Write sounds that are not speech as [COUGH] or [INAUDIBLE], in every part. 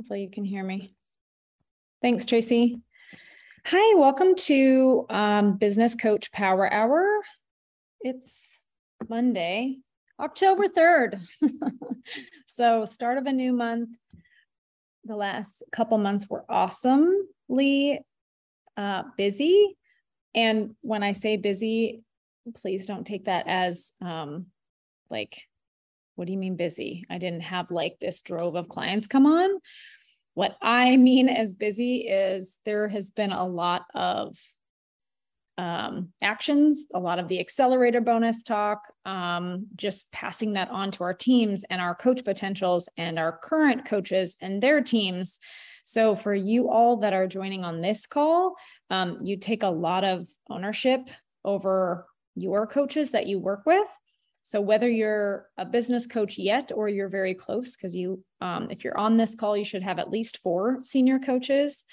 Hopefully you can hear me. Thanks, Tracy. Hi, welcome to um, Business Coach Power Hour. It's Monday, October 3rd. [LAUGHS] so, start of a new month. The last couple months were awesomely uh, busy. And when I say busy, please don't take that as um, like, what do you mean busy? I didn't have like this drove of clients come on. What I mean as busy is there has been a lot of um, actions, a lot of the accelerator bonus talk, um, just passing that on to our teams and our coach potentials and our current coaches and their teams. So, for you all that are joining on this call, um, you take a lot of ownership over your coaches that you work with. So whether you're a business coach yet or you're very close, because you, um, if you're on this call, you should have at least four senior coaches,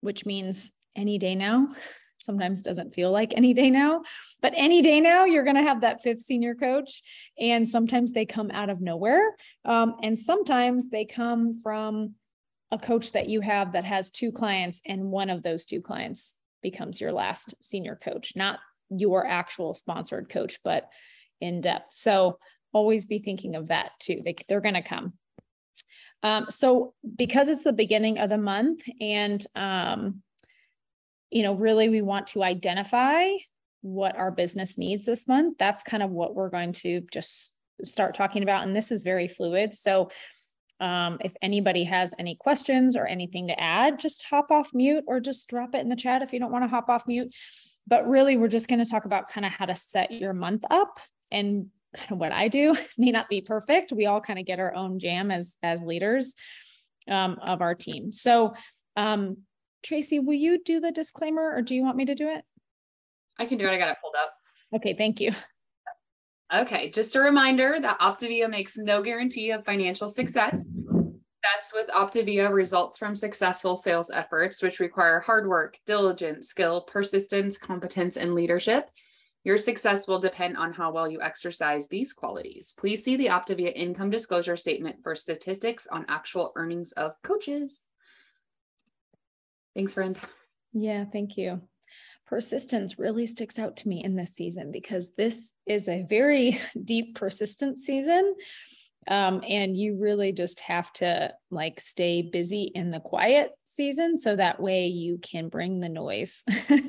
which means any day now. Sometimes doesn't feel like any day now, but any day now you're going to have that fifth senior coach, and sometimes they come out of nowhere, um, and sometimes they come from a coach that you have that has two clients, and one of those two clients becomes your last senior coach, not your actual sponsored coach, but in depth. So always be thinking of that too. They, they're going to come. Um, so because it's the beginning of the month and, um, you know, really we want to identify what our business needs this month. That's kind of what we're going to just start talking about. And this is very fluid. So um, if anybody has any questions or anything to add, just hop off mute or just drop it in the chat if you don't want to hop off mute. But really, we're just going to talk about kind of how to set your month up and kind of what I do [LAUGHS] may not be perfect. We all kind of get our own jam as as leaders um, of our team. So, um, Tracy, will you do the disclaimer, or do you want me to do it? I can do it. I got it pulled up. Okay, thank you. Okay, just a reminder that Optavia makes no guarantee of financial success. Success with Optavia results from successful sales efforts, which require hard work, diligence, skill, persistence, competence, and leadership. Your success will depend on how well you exercise these qualities. Please see the Optavia income disclosure statement for statistics on actual earnings of coaches. Thanks, friend. Yeah, thank you. Persistence really sticks out to me in this season because this is a very [LAUGHS] deep persistence season um, and you really just have to like stay busy in the quiet season so that way you can bring the noise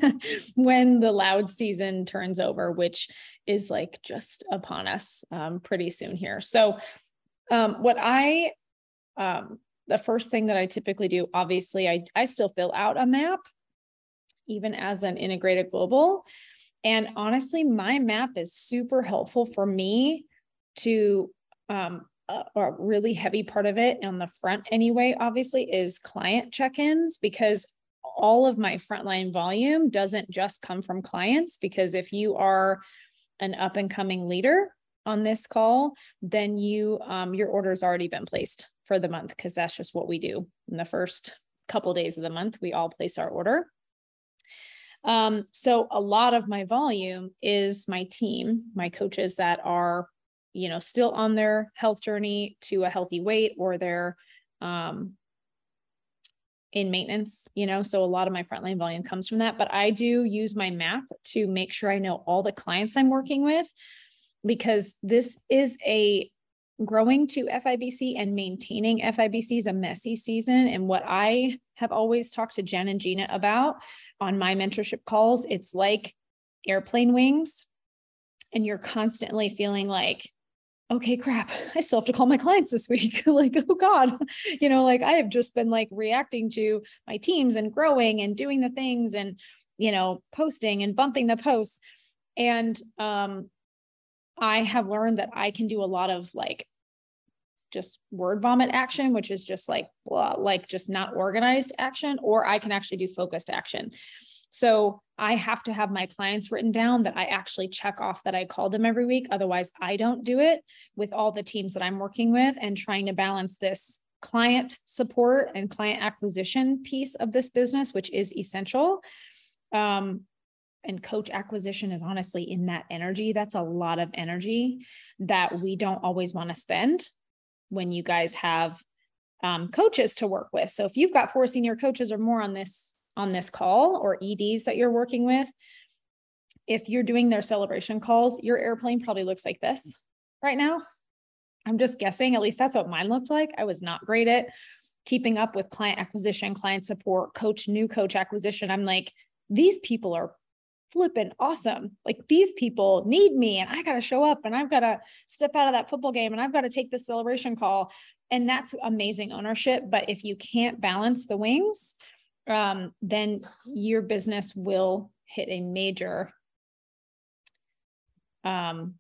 [LAUGHS] when the loud season turns over which is like just upon us um, pretty soon here. So um, what i um, the first thing that i typically do obviously i, I still fill out a map even as an integrated global. And honestly my map is super helpful for me to um, a, really heavy part of it on the front anyway obviously is client check-ins because all of my frontline volume doesn't just come from clients because if you are an up and coming leader on this call then you um, your order's already been placed for the month because that's just what we do in the first couple days of the month we all place our order. Um, so a lot of my volume is my team my coaches that are you know still on their health journey to a healthy weight or they're um, in maintenance you know so a lot of my frontline volume comes from that but i do use my map to make sure i know all the clients i'm working with because this is a growing to FIBC and maintaining FIBC is a messy season. And what I have always talked to Jen and Gina about on my mentorship calls, it's like airplane wings. And you're constantly feeling like, okay, crap, [LAUGHS] I still have to call my clients this week. [LAUGHS] like, oh God, [LAUGHS] you know, like I have just been like reacting to my teams and growing and doing the things and, you know, posting and bumping the posts. And um, I have learned that I can do a lot of like just word vomit action, which is just like, blah, like just not organized action, or I can actually do focused action. So I have to have my clients written down that I actually check off that I called them every week. Otherwise, I don't do it with all the teams that I'm working with and trying to balance this client support and client acquisition piece of this business, which is essential. Um, and coach acquisition is honestly in that energy. That's a lot of energy that we don't always want to spend when you guys have um, coaches to work with. So if you've got four senior coaches or more on this on this call or EDs that you're working with, if you're doing their celebration calls, your airplane probably looks like this right now. I'm just guessing, at least that's what mine looked like. I was not great at keeping up with client acquisition, client support, coach, new coach acquisition. I'm like, these people are flipping awesome. Like these people need me and I got to show up and I've got to step out of that football game and I've got to take this celebration call. And that's amazing ownership. But if you can't balance the wings, um, then your business will hit a major um,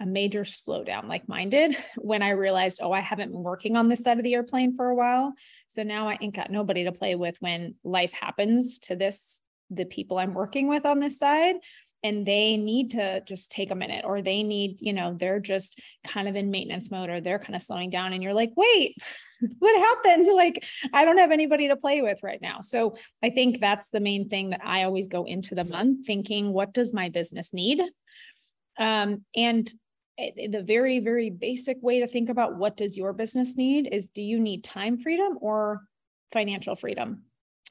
a major slowdown like mine did [LAUGHS] when I realized, oh, I haven't been working on this side of the airplane for a while. So now I ain't got nobody to play with when life happens to this, the people I'm working with on this side. And they need to just take a minute, or they need, you know, they're just kind of in maintenance mode, or they're kind of slowing down. And you're like, wait, [LAUGHS] what happened? [LAUGHS] Like, I don't have anybody to play with right now. So I think that's the main thing that I always go into the month thinking, what does my business need? Um, and the very very basic way to think about what does your business need is do you need time freedom or financial freedom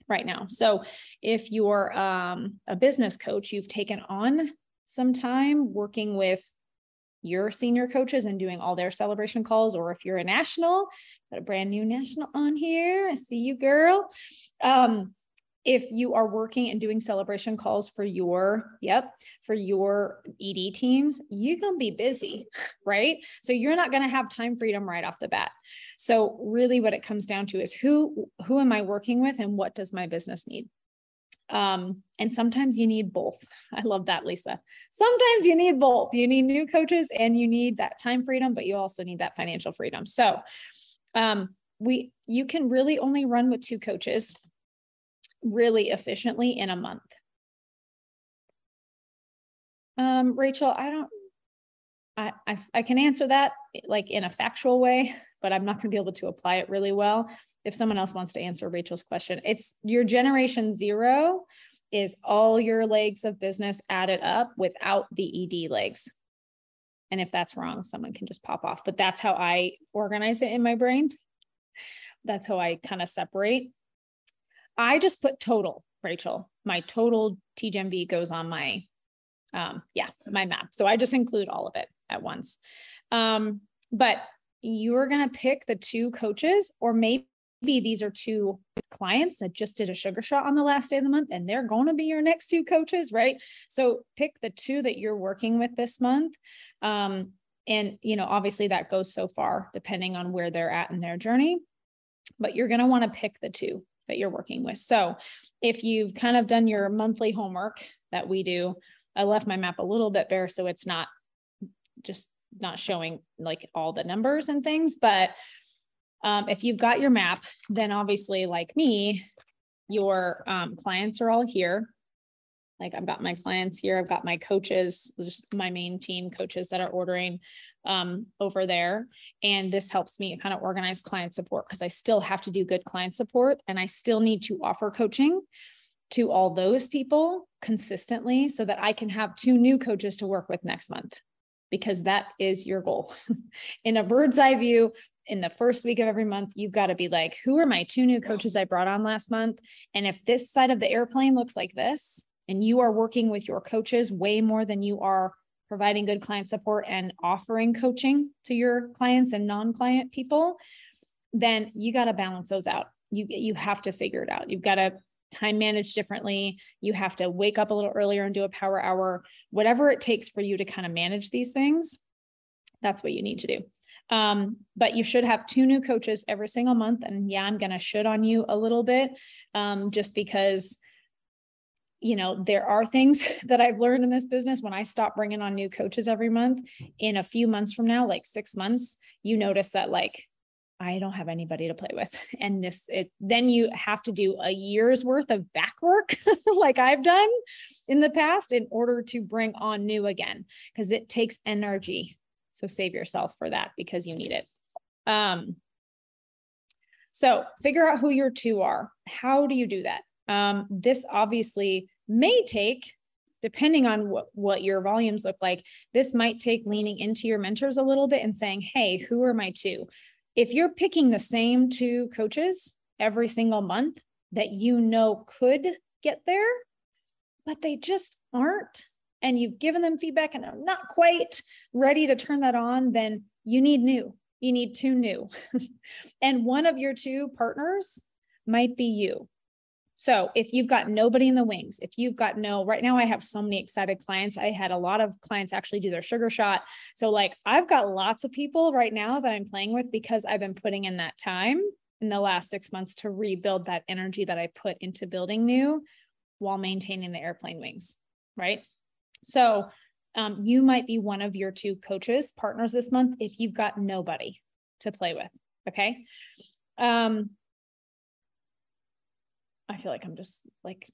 right now. So if you're um, a business coach you've taken on some time working with your senior coaches and doing all their celebration calls or if you're a national got a brand new national on here i see you girl. Um, if you are working and doing celebration calls for your yep for your ed teams you're going to be busy [LAUGHS] right? So you're not going to have time freedom right off the bat so really what it comes down to is who who am i working with and what does my business need? Um, and sometimes you need both. [LAUGHS] I love that lisa. Sometimes you need both. You need new coaches and you need that time freedom but you also need that financial freedom. So um, we you can really only run with two coaches really efficiently in a month? Um, Rachel, I don't, I, I, can answer that like in a factual way, but I'm not going to be able to apply it really well. If someone else wants to answer Rachel's question, it's your generation zero is all your legs of business added up without the ED legs. And if that's wrong, someone can just pop off. But that's how I organize it in my brain. That's how I kind of separate. I just put total, Rachel. My total TGMV goes on my, um, yeah, my map. So I just include all of it at once. Um, but you're going to pick the two coaches, or maybe these are two clients that just did a sugar shot on the last day of the month and they're going to be your next two coaches, right? So pick the two that you're working with this month. Um, and, you know, obviously that goes so far depending on where they're at in their journey, but you're going to want to pick the two that you're working with. So if you've kind of done your monthly homework that we do, I left my map a little bit bare so it's not just not showing like all the numbers and things. But um, if you've got your map, then obviously, like me, your um, clients are all here. Like I've got my clients here, I've got my coaches, just my main team coaches that are ordering um, over there. And this helps me kind of organize client support because I still have to do good client support and I still need to offer coaching to all those people consistently so that I can have two new coaches to work with next month because that is your goal. [LAUGHS] in a bird's eye view, in the first week of every month, you've got to be like, who are my two new coaches I brought on last month? And if this side of the airplane looks like this, and you are working with your coaches way more than you are providing good client support and offering coaching to your clients and non-client people, then you got to balance those out. You you have to figure it out. You've got to time manage differently. You have to wake up a little earlier and do a power hour. Whatever it takes for you to kind of manage these things, that's what you need to do. Um, but you should have two new coaches every single month. And yeah, I'm going to should on you a little bit um, just because you know, there are things [LAUGHS] that I've learned in this business when I stop bringing on new coaches every month. In a few months from now, like six months, you notice that like I don't have anybody to play with. [LAUGHS] And this, it then you have to do a year's worth of back work, [LAUGHS] like I've done in the past, in order to bring on new again, because it takes energy. So save yourself for that because you need it. Um, so figure out who your two are. How do you do that? Um, this obviously may take, depending on what, what your volumes look like, this might take leaning into your mentors a little bit and saying, hey, who are my two? If you're picking the same two coaches every single month that you know could get there, but they just aren't, and you've given them feedback and they're not quite ready to turn that on, then you need new. You need two new. [LAUGHS] and one of your two partners might be you. So if you've got nobody in the wings, if you've got no, right now I have so many excited clients. I had a lot of clients actually do their sugar shot. So like I've got lots of people right now that I'm playing with because I've been putting in that time in the last six months to rebuild that energy that I put into building new while maintaining the airplane wings. Right. So um, you might be one of your two coaches partners this month if you've got nobody to play with. Okay. Um, I feel like I'm just like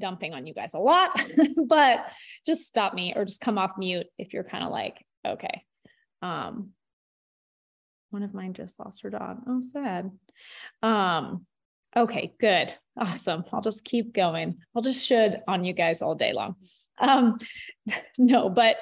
dumping on you guys a lot, [LAUGHS] but just stop me or just come off mute if you're kind of like, okay. Um, one of mine just lost her dog. Oh, sad. Um, okay, good. Awesome. I'll just keep going. I'll just should on you guys all day long. Um, [LAUGHS] no, but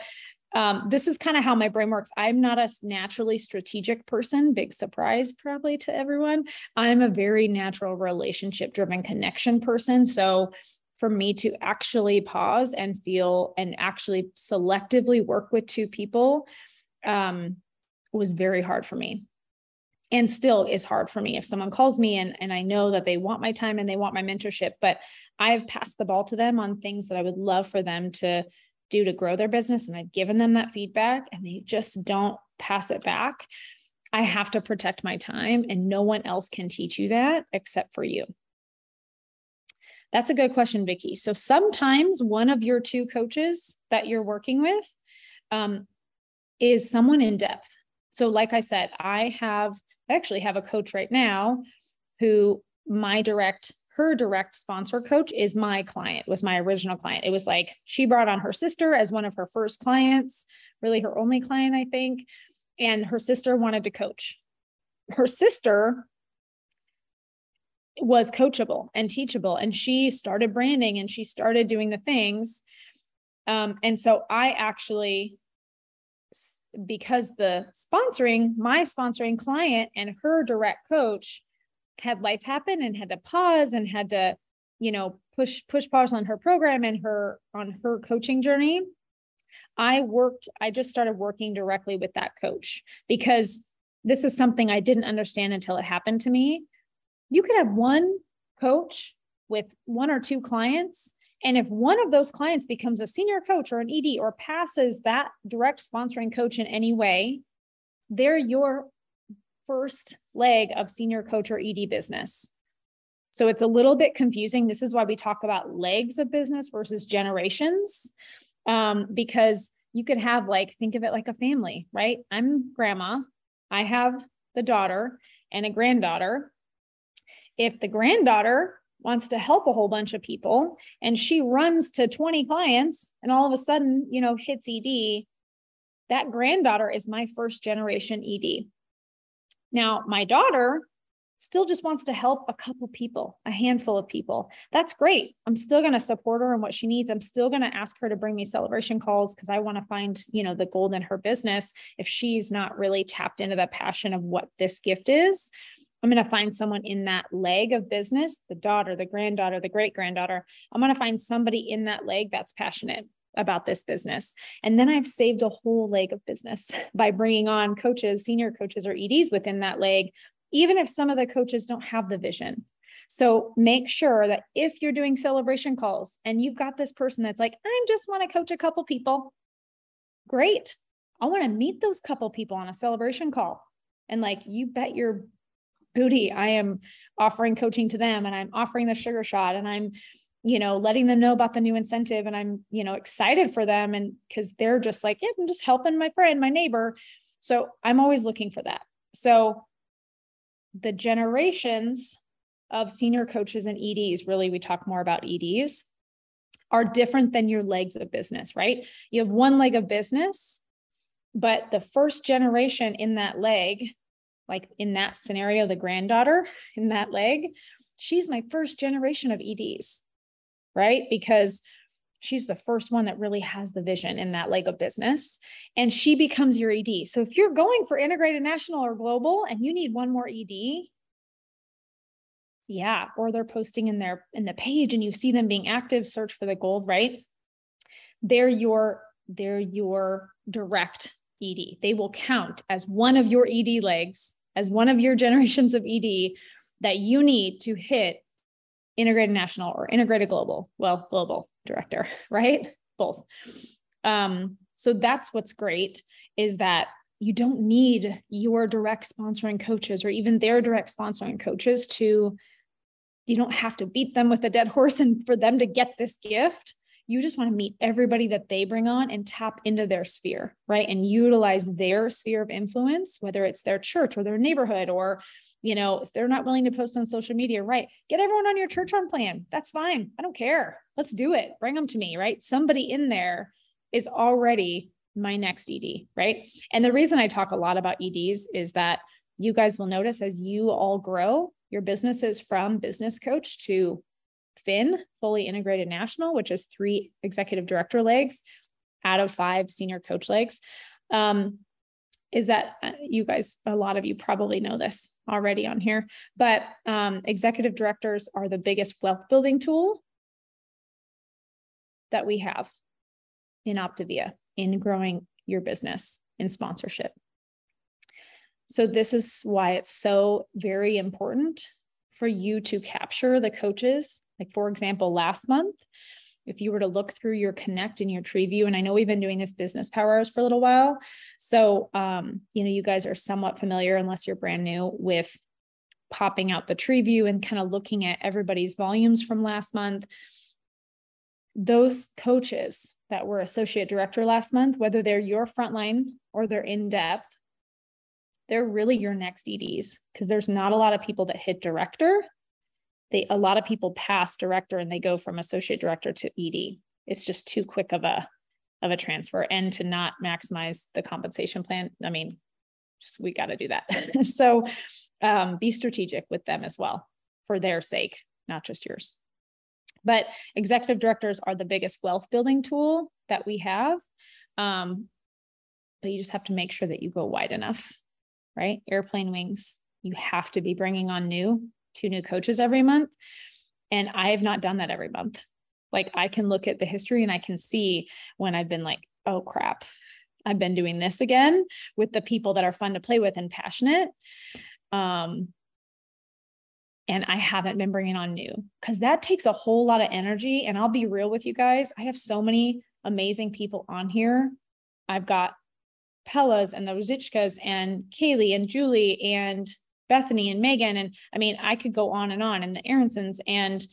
um, this is kind of how my brain works. I'm not a naturally strategic person, big surprise probably to everyone. I'm a very natural relationship driven connection person. So for me to actually pause and feel and actually selectively work with two people um, was very hard for me and still is hard for me if someone calls me and, and i know that they want my time and they want my mentorship but i've passed the ball to them on things that i would love for them to do to grow their business and I've given them that feedback and they just don't pass it back, I have to protect my time and no one else can teach you that except for you. That's a good question, Vicki. So sometimes one of your two coaches that you're working with um, is someone in depth. So, like I said, I have I actually have a coach right now who my direct her direct sponsor coach is my client was my original client. It was like she brought on her sister as one of her first clients really her only client i think and her sister wanted to coach. Her sister was coachable and teachable and she started branding and she started doing the things. Um, and so i actually because the sponsoring my sponsoring client and her direct coach had life happen and had to pause and had to you know push push pause on her program and her on her coaching journey i worked i just started working directly with that coach because this is something i didn't understand until it happened to me. You could have one coach with one or two clients and if one of those clients becomes a senior coach or an ed or passes that direct sponsoring coach in any way they're your first leg of senior coach or ED business. So it's a little bit confusing. This is why we talk about legs of business versus generations, um, because you could have like, think of it like a family, right? I'm grandma, I have the daughter and a granddaughter. If the granddaughter wants to help a whole bunch of people and she runs to 20 clients and all of a sudden, you know, hits ED, that granddaughter is my first generation ED. Now, my daughter still just wants to help a couple people, a handful of people. That's great. I'm still going to support her and what she needs. I'm still going to ask her to bring me celebration calls because I want to find, you know, the gold in her business if she's not really tapped into the passion of what this gift is. I'm going to find someone in that leg of business, the daughter, the granddaughter, the great granddaughter. I'm going to find somebody in that leg that's passionate about this business. And then I've saved a whole leg of business [LAUGHS] by bringing on coaches, senior coaches, or EDs within that leg, even if some of the coaches don't have the vision. So make sure that if you're doing celebration calls and you've got this person that's like, I just want to coach a couple people, great. I want to meet those couple people on a celebration call. And like, you bet your booty, I am offering coaching to them and I'm offering the sugar shot and I'm you know, letting them know about the new incentive and I'm, you know, excited for them and cuz they're just like, yeah, I'm just helping my friend, my neighbor. So I'm always looking for that. So the generations of senior coaches and EDs, really we talk more about EDs, are different than your legs of business, right? You have one leg of business, but the first generation in that leg, like in that scenario, the granddaughter in that leg, she's my first generation of EDs right? Because She's the first one that really has the vision in that leg of business, and she becomes your ED. So if you're going for integrated national or global and you need one more ED, yeah, or they're posting in their in the page and you see them being active, search for the gold, right? They're your they're your direct ED. They will count as one of your ED legs, as one of your [LAUGHS] generations of ED that you need to hit integrated national or integrated global. Well, global director, [LAUGHS] right? Both. Um, so that's what's great is that you don't need your direct sponsoring coaches or even their direct sponsoring coaches to you don't have to beat them with a dead [LAUGHS] horse and for them to get this gift you just want to meet everybody that they bring on and tap into their sphere, right? And utilize their sphere of influence, whether it's their church or their neighborhood, or, you know, if they're not willing to post on social media, right? Get everyone on your church on plan. That's fine. I don't care. Let's do it. Bring them to me, right? Somebody in there is already my next ED, right? And the reason I talk a lot about EDs is that you guys will notice as you all grow, your businesses from business coach to FIN, fully integrated national, which is three executive director legs out of five senior coach legs. Um, is that uh, you guys, a lot of you probably know this already on here, but um, executive directors are the biggest wealth building tool that we have in Optavia in growing your business in sponsorship. So, this is why it's so very important for you to capture the coaches. Like, for example, last month, if you were to look through your connect and your tree view and i know we've been doing this business power hours for a little while so um, you know you guys are somewhat familiar unless you're brand new with popping out the tree view and kind of looking at everybody's volumes from last month those coaches that were associate director last month whether they're your frontline or they're in depth they're really your next EDs because there's not a lot of people that hit director. They a lot of people pass director and they go from associate director to ED. It's just too quick of a of a transfer and to not maximize the compensation plan. I mean, just we got to do that. [LAUGHS] so um, be strategic with them as well for their sake, not just yours. But executive directors are the biggest wealth building tool that we have. Um, but you just have to make sure that you go wide enough right? Airplane wings, you have to be bringing on new, two new coaches every month. And I have not done that every month. Like I can look at the history and I can see when I've been like, oh crap, I've been doing this again with the people that are fun to play with and passionate. Um, and I haven't been bringing on new because that takes a whole lot of energy. And I'll be real with you guys, I have so many amazing people on here. I've got Pellas and the Rosichkas and Kaylee and Julie and Bethany and Megan. And I mean, I could go on and on, and the Aaronsons and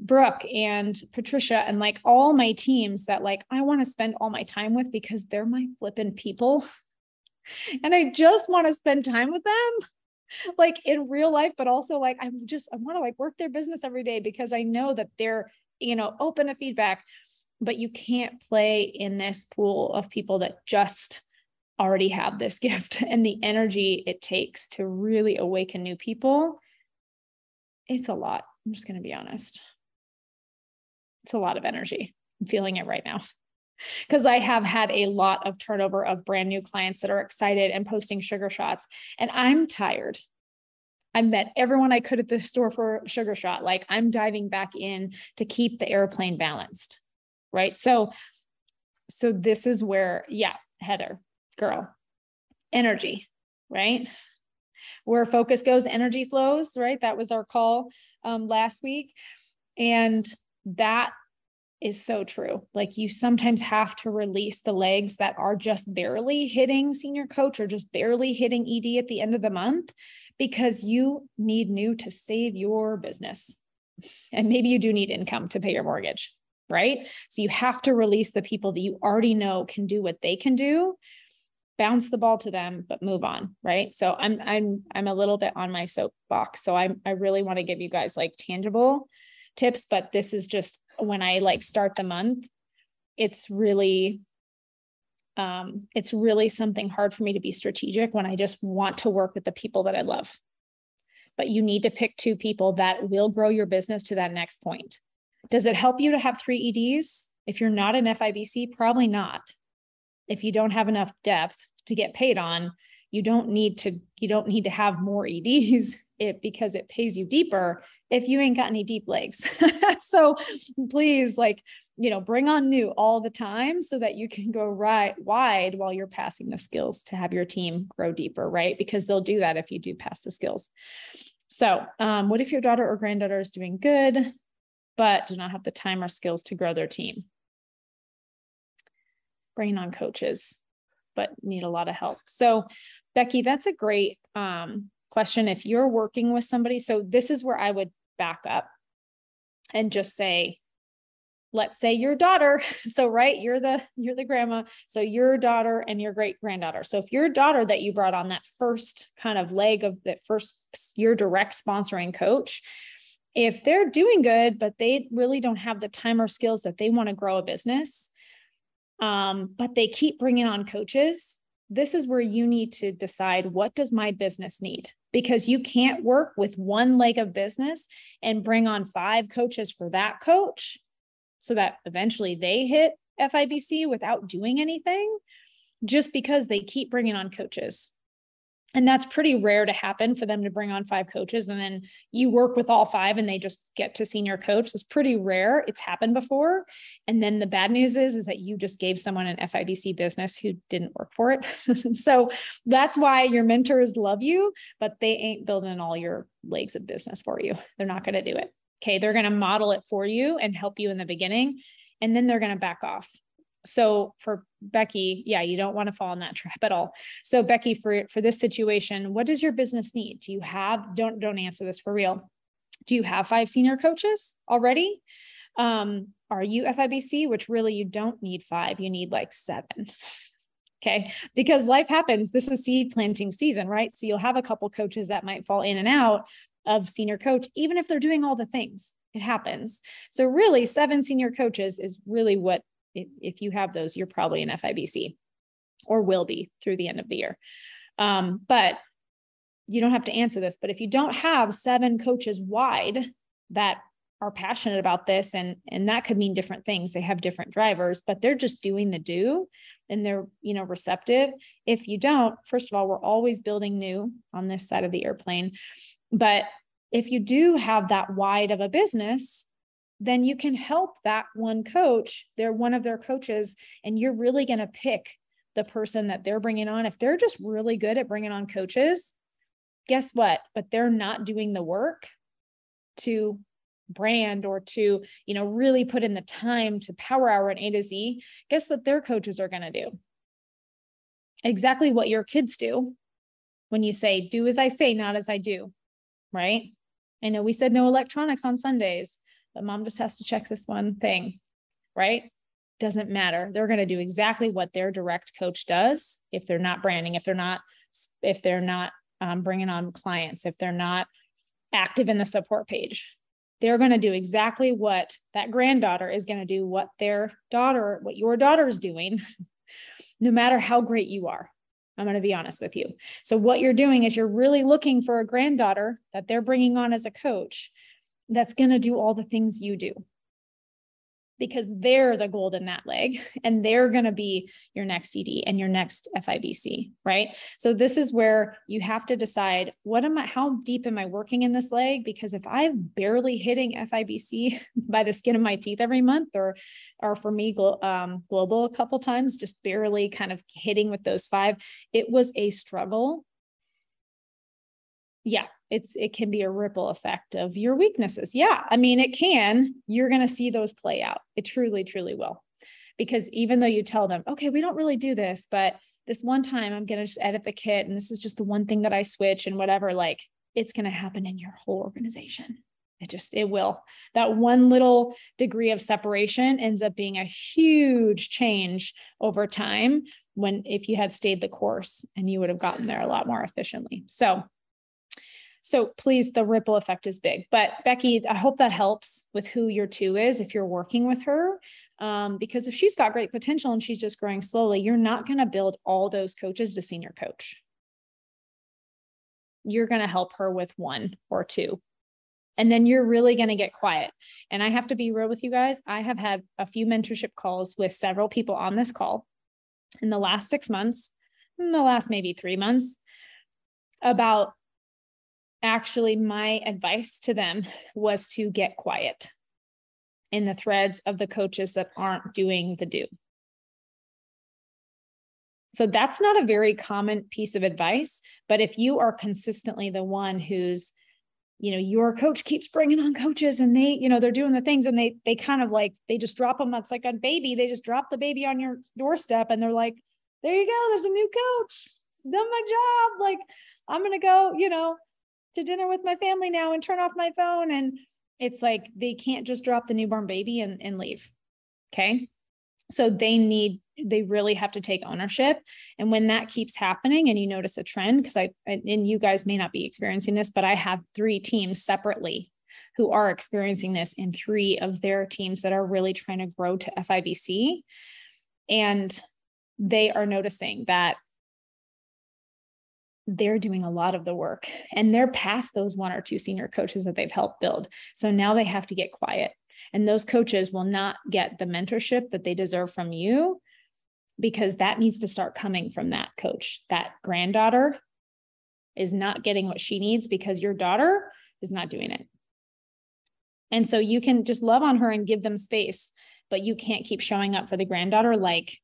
Brooke and Patricia and like all my teams that like I want to spend all my time with because they're my flippin' people. [LAUGHS] And I just want to spend time with them like in real life, but also like I'm just I want to like work their business every day because I know that they're, you know, open to feedback. But you can't play in this pool of people that just already have this [LAUGHS] gift and the energy it takes to really awaken new people, it's a lot. I'm just going to be honest. It's a lot of energy. I'm feeling it right now because I have had a lot of turnover of brand new clients that are excited and posting sugar shots. And I'm tired. I met everyone I could at the store for sugar shot. Like I'm diving back in to keep the airplane balanced. Right. So, so this is where, yeah, Heather, girl. Energy, right? Where focus goes, energy flows, right? That was our call um, last week. And that is so true. Like you sometimes have to release the legs that are just barely hitting senior coach or just barely hitting ED at the end of the month because you need new to save your business. And maybe you do need income to pay your mortgage, right? So you have to release the people that you already know can do what they can do bounce the ball to them but move on right? So i'm i'm i'm a little bit on my soapbox. So i i really want to give you guys like tangible tips but this is just when i like start the month it's really um it's really something hard for me to be strategic when i just want to work with the people that i love. But you need to pick two people that will grow your business to that next point. Does it help you to have three eds If you're not an FIBC, probably not. If you don't have enough depth to get paid on, you don't need to you don't need to have more EDs [LAUGHS] it because it pays you deeper if you ain't got any deep legs. [LAUGHS] so please like you know bring on new all the time so that you can go right wide while you're passing the skills to have your team grow deeper right? Because they'll do that if you do pass the skills. So um, what if your daughter or granddaughter is doing good but do not have the time or skills to grow their team bringing on coaches but need a lot of help. So becky that's a great um, question. If you're working with somebody so this is where i would back up and just say let's say your daughter [LAUGHS] so right you're the you're the grandma so your daughter and your great granddaughter so if your daughter that you brought on that first kind of leg of that first your direct sponsoring coach if they're doing good but they really don't have the time or skills that they want to grow a business um, but they keep bringing on coaches this is where you need to decide what does my business need because you can't work with one leg of business and bring on five coaches for that coach so that eventually they hit FIBC without doing anything just because they keep bringing on coaches. And that's pretty rare to happen for them to bring on five coaches and then you work with all five and they just get to senior coach. It's pretty rare. It's happened before. And then the bad news is, is that you just gave someone an FIBC business who didn't work for it. [LAUGHS] so that's why your mentors love you, but they ain't building all your legs of business for you. They're not going to do it. Okay. They're going to model it for you and help you in the beginning, and then they're going to back off. So for Becky, yeah, you don't want to fall in that [LAUGHS] trap at all. So Becky, for for this situation, what does your business need? Do you have don't don't answer this for real. Do you have five senior coaches already? Um, are you FIBC, which really you don't need five, you need like seven. Okay. Because life happens. This is seed planting season, right? So you'll have a couple coaches that might fall in and out, of senior coach, even if they're doing all the things. It happens. So, really, seven senior coaches is really what, if, if you have those, you're probably an FIBC or will be through the end of the year. Um, but you don't have to answer this. But if you don't have seven coaches wide that are passionate about this and and that could mean different things they have different drivers but they're just doing the do and they're you know receptive if you don't first of all we're always building new on this side of the airplane but if you do have that wide of a business, then you can help that one coach. They're one of their coaches, and you're really going to pick the person that they're bringing on. If they're just really good at bringing on coaches, guess what? But they're not doing the work to brand or to you know really put in the time to power hour and a to z guess what their coaches are going to do exactly what your kids do when you say do as i say not as i do right? I know we said no electronics on Sundays, but mom just has to check this one thing, right? Doesn't matter. They're going to do exactly what their direct coach does if they're not branding, if they're not, if they're not um, bringing on clients, if they're not active in the support page. They're going to do exactly what that granddaughter is going to do, what their daughter, what your daughter is doing, [LAUGHS] no matter how great you are. I'm going to be honest with you. So, what you're doing is you're really looking for a granddaughter that they're bringing on as a coach that's going to do all the things you do because they're the gold in that leg [LAUGHS] and they're going to be your next ED and your next FIBC, right? So this is where you have to decide what am I how deep am I working in this leg because if I'm barely hitting FIBC [LAUGHS] by the skin of my teeth every month or or for me um, global a couple times just barely kind of hitting with those five, it was a struggle. Yeah, it's it can be a ripple effect of your weaknesses. Yeah i mean it can. You're going to see those play out. It truly truly will. Because even though you tell them okay we don't really do this but this one time i'm going to just edit the kit and this is just the one thing that i switch and whatever like it's going to happen in your whole organization. It just it will. That one little degree of separation ends up being a huge change over time when if you had stayed the course and you would have gotten there a lot more efficiently. So so please, the ripple effect is big. But Becky, I hope that helps with who your two is if you're working with her. Um, because if she's got great potential and she's just growing slowly, you're not going to build all those coaches to senior coach. You're going to help her with one or two And then you're really going to get quiet. And I have to be real with you guys. I have had a few mentorship calls with several people on this call in the last six months, in the last maybe three months, about actually my advice to them [LAUGHS] was to get quiet in the threads of the coaches that aren't doing the do. So that's not a very common piece of advice. But if you are consistently the one who's, you know, your coach keeps bringing on coaches and they, you know, they're doing the things and they, they kind of like, they just drop them. It's like a baby. They just drop the baby on your doorstep and they're like, there you go. There's a new coach. Done my job. Like, I'm going to go, you know, to dinner with my family now and turn off my phone. And it's like they can't just drop the newborn baby and, and leave. Okay. So they need, they really have to take ownership. And when that keeps happening and you notice a trend, because I, and you guys may not be experiencing this, but I have three teams separately who are experiencing this in three of their teams that are really trying to grow to FIBC. And they are noticing that they're doing a lot of the work and they're past those one or two senior coaches that they've helped build. So now they have to get quiet. And those coaches will not get the mentorship that they deserve from you because that needs to start coming from that coach. That granddaughter is not getting what she needs because your daughter is not doing it. And so you can just love on her and give them space, but you can't keep showing up for the granddaughter like,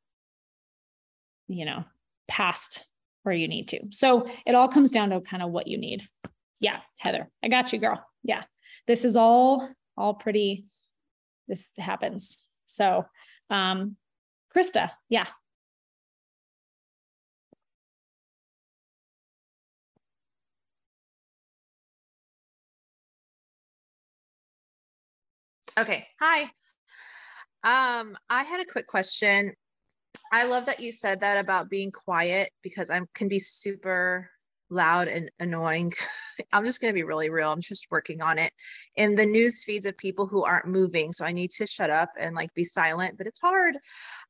you know, past where you need to. So it all comes down to kind of what you need. Yeah, Heather, I got you, girl. Yeah, this is all all pretty. This happens. So, um, Krista, yeah. Okay. Hi. Um, I had a quick question. I love that you said that about being quiet because I can be super loud and annoying. [LAUGHS] I'm just going to be really real. I'm just working on it. In the news feeds of people who aren't moving, so I need to shut up and like be silent, but it's hard.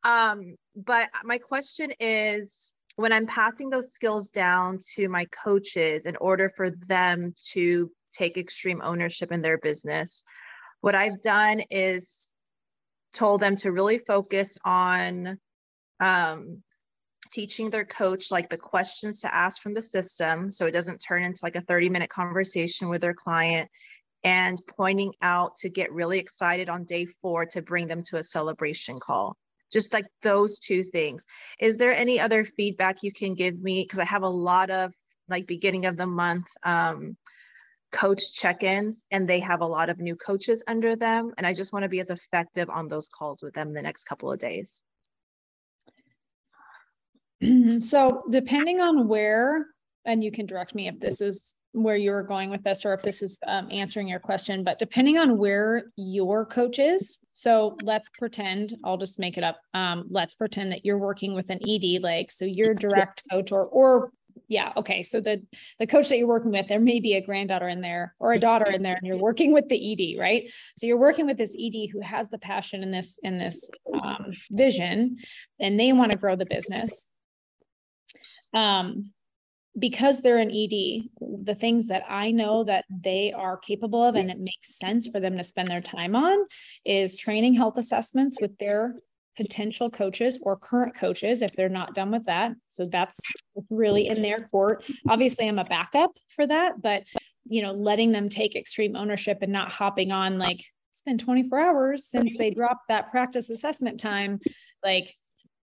Um, but my question is when I'm passing those skills down to my coaches in order for them to take extreme ownership in their business, what I've done is told them to really focus on um, teaching their coach like the questions to ask from the system so it doesn't turn into like a 30 minute conversation with their client and pointing out to get really excited on day four to bring them to a celebration call. Just like those two things. Is there any other feedback you can give me? Because i have a lot of like beginning of the month um, coach check-ins and they have a lot of new coaches under them and i just want to be as effective on those calls with them the next couple of days [CLEARS THROAT] so depending on where, and you can direct me if this is where you're going with this or if this is um, answering your question, but depending on where your coach is. So let's pretend, I'll just make it up. Um, let's pretend that you're working with an ED like, so your direct coach or, or yeah, okay. So the, the coach that you're working with, there may be a granddaughter in there or a daughter in there and you're working with the ED, right? So you're working with this ED who has the passion in this, in this um, vision and they want to grow the business um, because they're an ED, the things that I know that they are capable of and it makes sense for them to spend their time on is training health assessments with their potential coaches or current coaches if they're not done with that. So that's really in their court. Obviously, I'm a backup for that, but you know, letting them take extreme ownership and not hopping on like it's been 24 hours since they dropped that practice assessment time. Like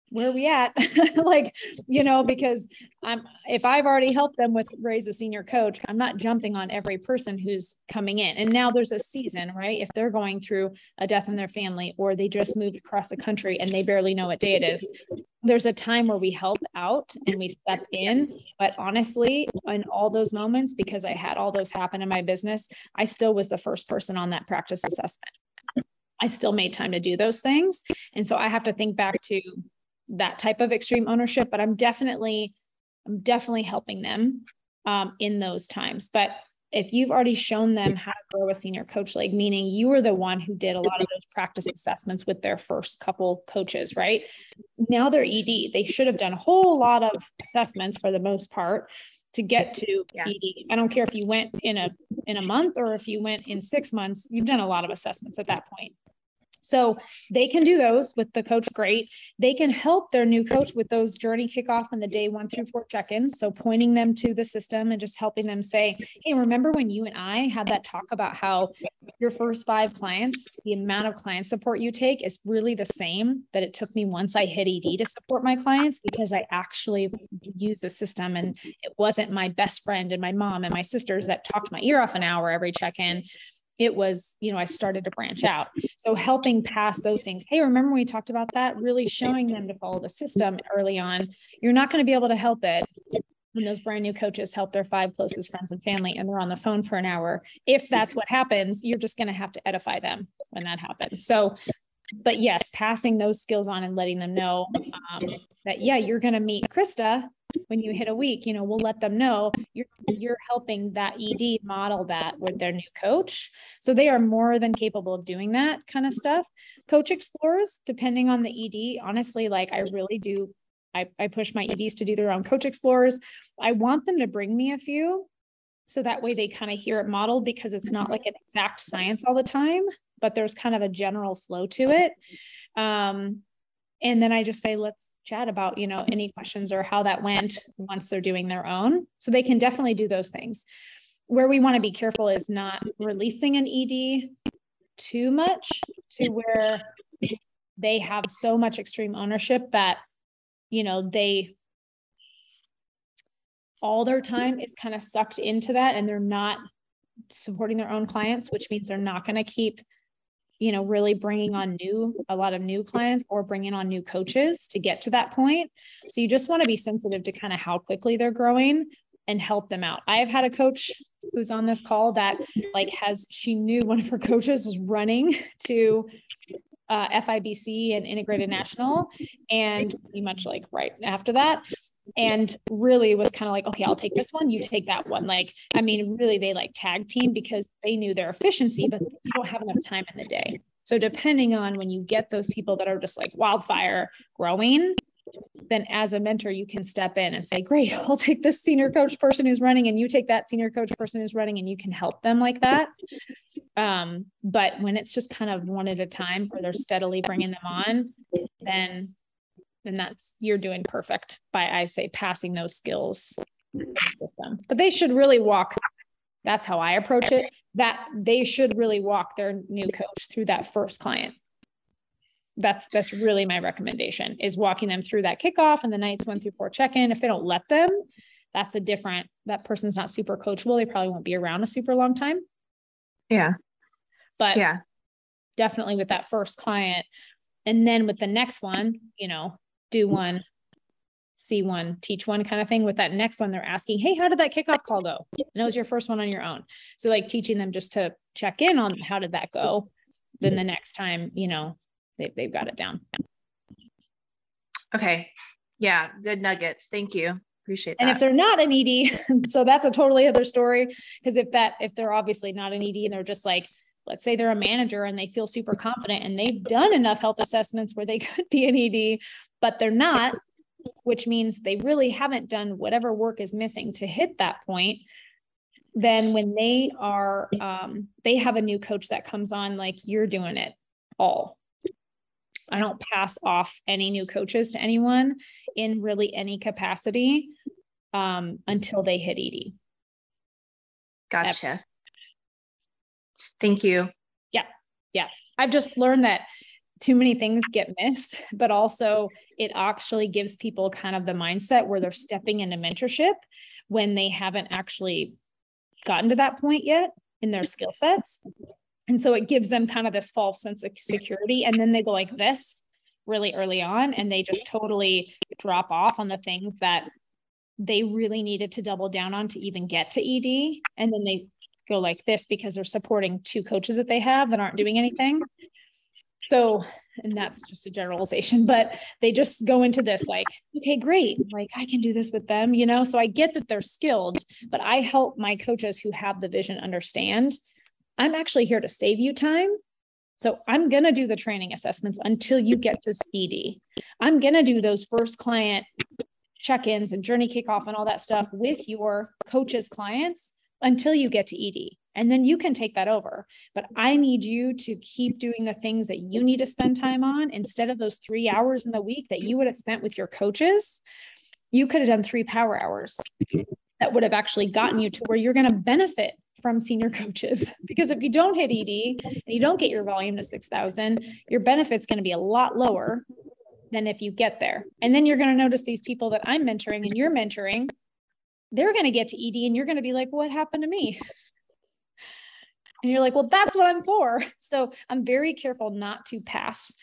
where are we at? [LAUGHS] Like you know because i'm if i've already helped them with raise a senior coach i'm not jumping on every person who's coming in. And now there's a season right? If they're going through a death in their family or they just moved across the country and they barely know what day it is there's a time where we help out and we step in. But honestly in all those moments because i had all those happen in my business i still was the first person on that practice assessment. I still made time to do those things. And so I have to think back to that type of extreme ownership, but I'm definitely, I'm definitely helping them um, in those times. But if you've already shown them how to grow a senior coach league, meaning you were the one who did a lot of those practice assessments with their first couple coaches, right? Now they're ED. They should have done a whole lot of assessments for the most part to get to yeah. ED. I don't care if you went in a in a month or if you went in six months, you've done a lot of assessments at that point. So they can do those with the coach. Great. They can help their new coach with those journey kickoff and the day one through four check ins. So pointing them to the system and just helping them say, Hey, remember when you and I had that talk about how your first five clients, the amount of client support you take is really the same that it took me once I hit ED to support my clients because I actually use the system and it wasn't my best friend and my mom and my sisters that talked my ear off an hour every check in it was, you know, I started to branch out. So helping pass those things. Hey, remember we talked about that? Really showing them to follow the system early on. You're not going to be able to help it when those brand new coaches help their five closest friends and family and they're on the phone for an hour. If that's what happens, you're just going to have to edify them when that happens. So, but yes, passing those skills on and letting them know um, that, yeah, you're going to meet Krista when you hit a week, you know, we'll let them know you're you're helping that ED model that with their new coach. So they are more than capable of doing that kind of stuff. Coach explores, depending on the ED, honestly, like I really do. I, I push my EDs to do their own coach explorers. I want them to bring me a few so that way they kind of hear it modeled because it's not like an exact science all the time, but there's kind of a general flow to it. Um, and then I just say, let's chat about, you know, any questions or how that went once they're doing their own. So they can definitely do those things. Where we want to be careful is not releasing an ED too much to where they have so much extreme ownership that, you know, they all their time is kind of sucked into that and they're not supporting their own clients, which means they're not going to keep you know really bringing on new a lot of new clients or bringing on new coaches to get to that point. So you just want to be sensitive to kind of how quickly they're growing and help them out. I have had a coach who's on this call that like has she knew one of her coaches was running [LAUGHS] to uh, FIBC and integrated national and pretty much like right after that and really was kind of like okay i'll take this one you take that one. Like i mean really they like tag team because they knew their efficiency but they don't have enough time in the day. So depending on when you get those people that are just like wildfire growing then as a mentor you can step in and say great [LAUGHS] i'll take this senior coach person who's running and you take that senior coach person who's running and you can help them like that. Um, but when it's just kind of one at a time where they're steadily bringing them on then then that's you're doing perfect by I say passing those skills system. But they should really walk. That's how I approach it. That they should really walk their new coach through that first client. That's that's really my recommendation is walking them through that kickoff and the nights one through four check-in. If they don't let them, that's a different that person's not super coachable. They probably won't be around a super long time. Yeah. But yeah, definitely with that first client. And then with the next one, you know, do one, see one, teach one kind of thing. With that next one, they're asking, Hey, how did that kickoff call go? And it was your first one on your own. So, like teaching them just to check in on how did that go. Then the next time, you know, they, they've got it down. Okay. Yeah. Good nuggets. Thank you. Appreciate that. And if they're not an ED, [LAUGHS] so that's a totally other story. Because if that, if they're obviously not an ED and they're just like, let's say they're a manager and they feel super confident and they've done enough health assessments where they [LAUGHS] could be an ED, but they're not, which means they really haven't done whatever work is missing to hit that point. Then when they are, um, they have a new coach that comes on, like you're doing it all. I don't pass off any new coaches to anyone in really any capacity um, until they hit ED. Gotcha. Thank you. Yeah. Yeah. I've just learned that too many things get missed, [LAUGHS] but also it actually gives people kind of the mindset where they're stepping into mentorship when they haven't actually gotten to that point yet in their skill sets. And so it gives them kind of this false sense of security. And then they go like this really early on and they just totally drop off on the things that they really needed to double down on to even get to ED. And then they go like this because they're supporting two coaches that they have that aren't doing anything. So, and that's just a generalization, but they just go into this like, okay, great. Like I can do this with them, you know? So I get that they're skilled, but I help my coaches who have the vision understand I'm actually here to save you time. So I'm going to do the training assessments until you get to ED. I'm going to do those first client check-ins and journey kickoff and all that stuff with your coaches clients until you get to ED. and then you can take that over. But I need you to keep doing the things that you need to spend time on instead of those three hours in the week that you would have spent with your coaches. You could have done three power hours [LAUGHS] that would have actually gotten you to where you're going to benefit from senior [LAUGHS] coaches because if you don't hit ed and you don't get your volume to 6000 your benefit's going to be a lot lower than if you get there and then you're going to notice these people that i'm mentoring and you're mentoring they're going to get to ed and you're going to be like what happened to me and you're like well that's what i'm for [LAUGHS] so i'm very careful not to pass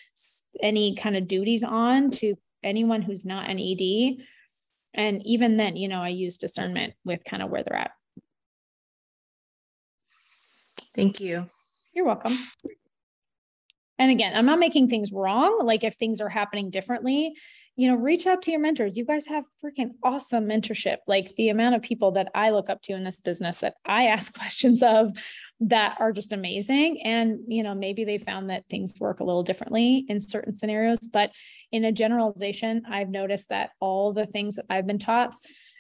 any kind of duties on to anyone who's not an ed and even then you know i use discernment with kind of where they're at Thank you. You're welcome. And again, I'm not making things wrong. Like if things are happening differently, you know, reach out to your mentors. You guys have freaking awesome mentorship. Like the amount of people that I look up to in this business that I [LAUGHS] ask questions of that are just amazing. And, you know, maybe they found that things work a little differently in certain scenarios. But in a generalization, I've noticed that all the things that I've been taught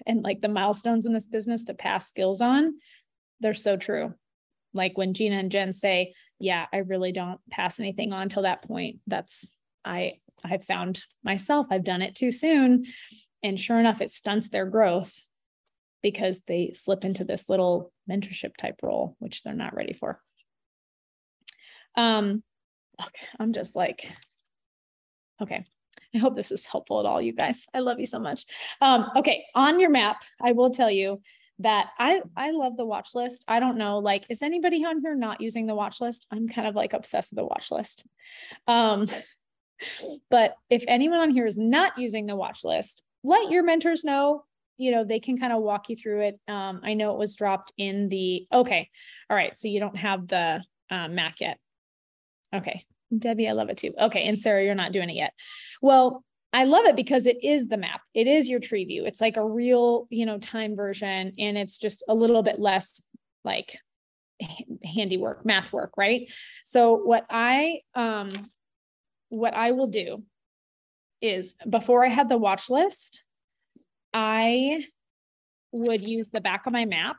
and like the milestones in this business to pass skills on, they're so true like when Gina and Jen say, yeah, I really don't pass anything on till that point. That's I I've found myself, I've done it too soon. And sure enough, it stunts their growth because they slip into this little mentorship type role, which they're not ready for. Um, okay, I'm just like, okay. I hope this is helpful at all, you guys. I love you so much. Um, okay, on your map, I will tell you that I I love the watch list. I don't know, like, is anybody on here not using the watch list? I'm kind of like obsessed with the watch list. Um, but if anyone on here is not using the watch list, let your mentors know. You know, they can kind of walk you through it. Um, I know it was dropped in the okay. All right, so you don't have the um, Mac yet. Okay, Debbie, I love it too. Okay, and Sarah, you're not doing it yet. Well, I love it because it is the map. It is your tree view. It's like a real, you know, time version and it's just a little bit less like handiwork, math work, right? So what I um what I will do is before I had the watch list, I would use the back of my map,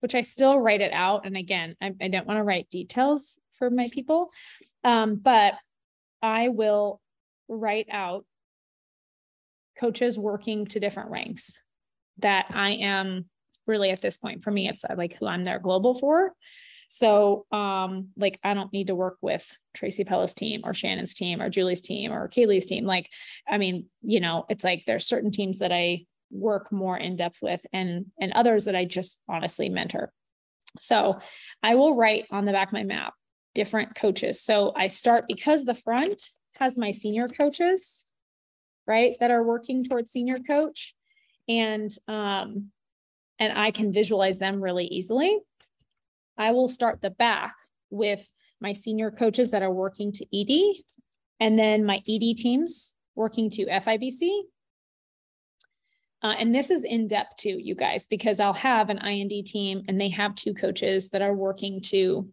which I still write it out. And again, I, I don't want to write details for my people, um, but I will write out coaches working to different ranks that I am really at this point for me it's uh, like who I'm there global for. So um like I don't need to work with Tracy Pella's team or Shannon's team or Julie's team or Kaylee's team like I mean you know it's like there's certain teams that I work more in depth with and and others that I just honestly mentor. So I will write on the back of my map different coaches. So I start because the front has my senior coaches right that are working towards senior coach and um and i can visualize them really easily i will start the back with my senior coaches that are working to ed and then my ed teams working to fibc uh, and this is in depth too you guys because i'll have an ind team and they have two coaches that are working to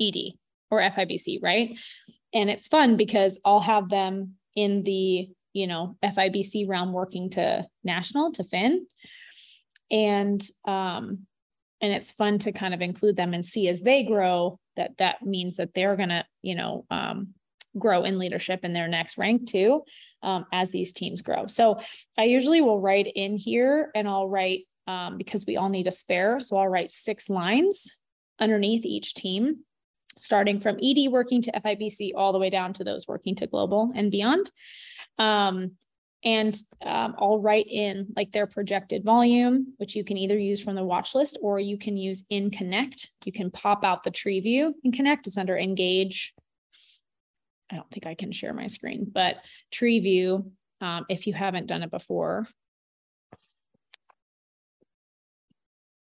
ed or fibc right? And it's fun because i'll have them in the you know FIBC realm working to national to Fin, and um, and it's fun to kind of include them and see as they grow that that means that they're gonna you know um, grow in leadership in their next rank too um, as these teams grow. So I usually will write in here and I'll write um, because we all need a spare, so I'll write six lines underneath each team starting from ED working to FIBC all the way down to those working to global and beyond. And um, I'll write in like their projected volume, which you can either use from the watch list or you can use in Connect. You can pop out the tree view in Connect. It's under Engage. I don't think I can share my screen, but tree view, um, if you haven't done it before,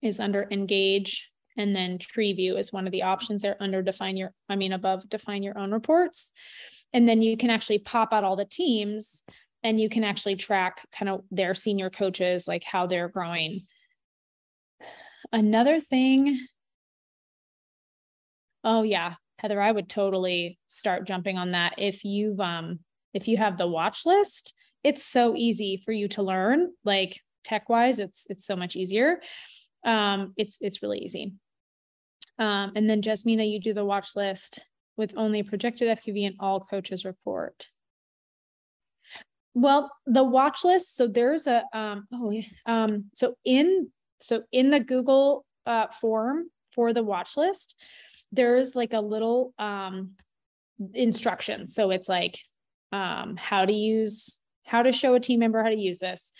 is under Engage and then tree view is one of the options there under define your i mean above define your own reports and then you can actually pop out all the teams and you can actually track kind of their senior coaches like how they're growing another thing oh yeah heather i would totally start jumping on that if you've um if you have the watch list it's so easy for you to learn like tech wise it's it's so much easier um, it's it's really easy. Um, and then Jasmina, you do the watch list with only projected FQV and all coaches report. Well, the watch list. So there's a um, oh um, so in so in the Google uh, form for the watch list, there's like a little um, instructions. So it's like um, how to use how to show a team member how to use this.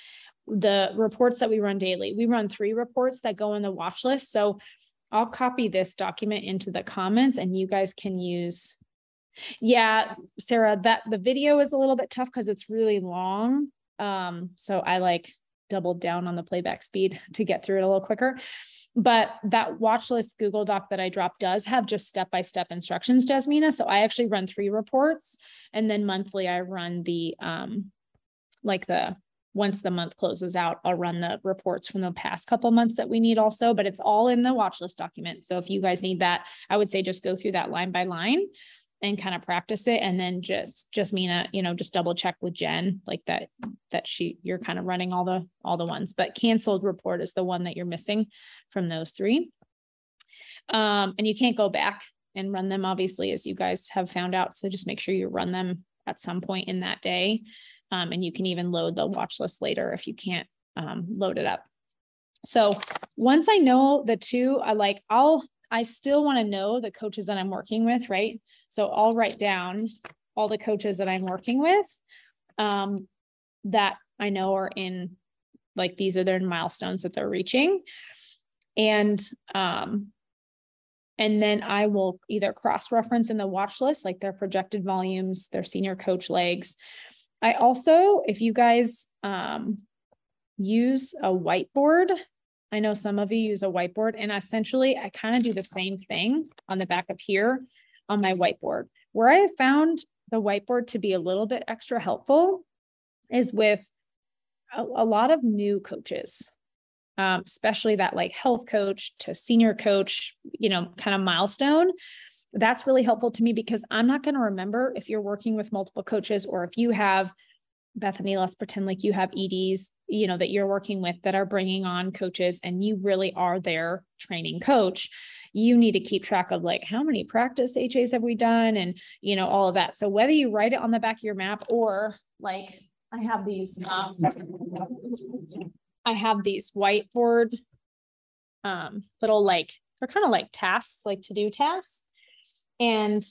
The reports that we run daily, we run three reports that go in the watch list. So I'll copy this document into the comments and you guys can use yeah, Sarah, that the video is a little bit tough because it's really long. Um, so I like doubled down on the playback speed [LAUGHS] to get through it a little quicker. But that watch list Google Doc that I dropped does have just step by step instructions, Jasmina. So I actually run three reports and then monthly I run the um like the once the month closes out, I'll run the reports from the past couple months that we need also, but it's all in the watch list document. So if you guys need that, I would say just go through that line by line and kind of practice it and then just Jasmina, you know, just double check with Jen like that that she you're kind of running all the all the ones, but canceled report is the one that you're missing from those three. Um, and you can't go back and run them obviously as you guys have found out. So just make sure you run them at some point in that day. Um, and you can even load the watch list later if you can't um, load it up. So once I know the two, I like I'll I still want to know the coaches that I'm working with, right? So I'll write down all the coaches that I'm working with um, that I know are in like these are their milestones that they're reaching. And um, and then I will either cross reference in the watch list, like their projected volumes, their senior coach legs. I also, if you guys um, use a whiteboard, I know some of you use a whiteboard, and essentially I kind of do the same thing on the back of here on my whiteboard. Where I found the whiteboard to be a little bit extra helpful is with a, a lot of new coaches, um, especially that like health coach to senior coach, you know, kind of milestone. That's really helpful to me because I'm not going to remember if you're working with multiple coaches or if you have Bethany, let's pretend like you have EDs, you know, that you're working with that are bringing on coaches and you really are their training coach you need to keep track of like how many practice HAs have we done and you know all of that. So whether you write it on the back of your map or like I have these um, I have these whiteboard um, little like they're kind of like tasks, like to do tasks. And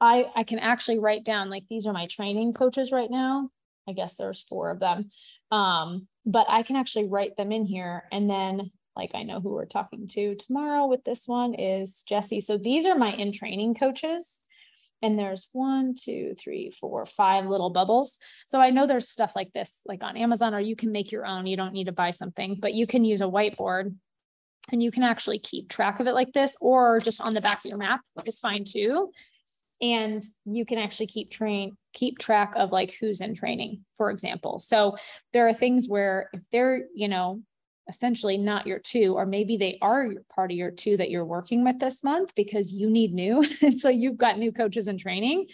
I I can actually write down like these are my training coaches right now. I guess there's four of them. Um, but I can actually write them in here and then like I know who we're talking to tomorrow with this one is Jesse. So these are my in training coaches. And there's one, two, three, four, five little bubbles. So I know there's stuff like this, like on Amazon, or you can make your own. You don't need to buy something, but you can use a whiteboard and you can actually keep track of it like this, or just on the back of your map is fine too. And you can actually keep train, keep track of like who's in training, for example. So there are things where if they're, you know, essentially not your two, or maybe they are your part of your two that you're working with this month because you need new. [LAUGHS] and so you've got new coaches in training,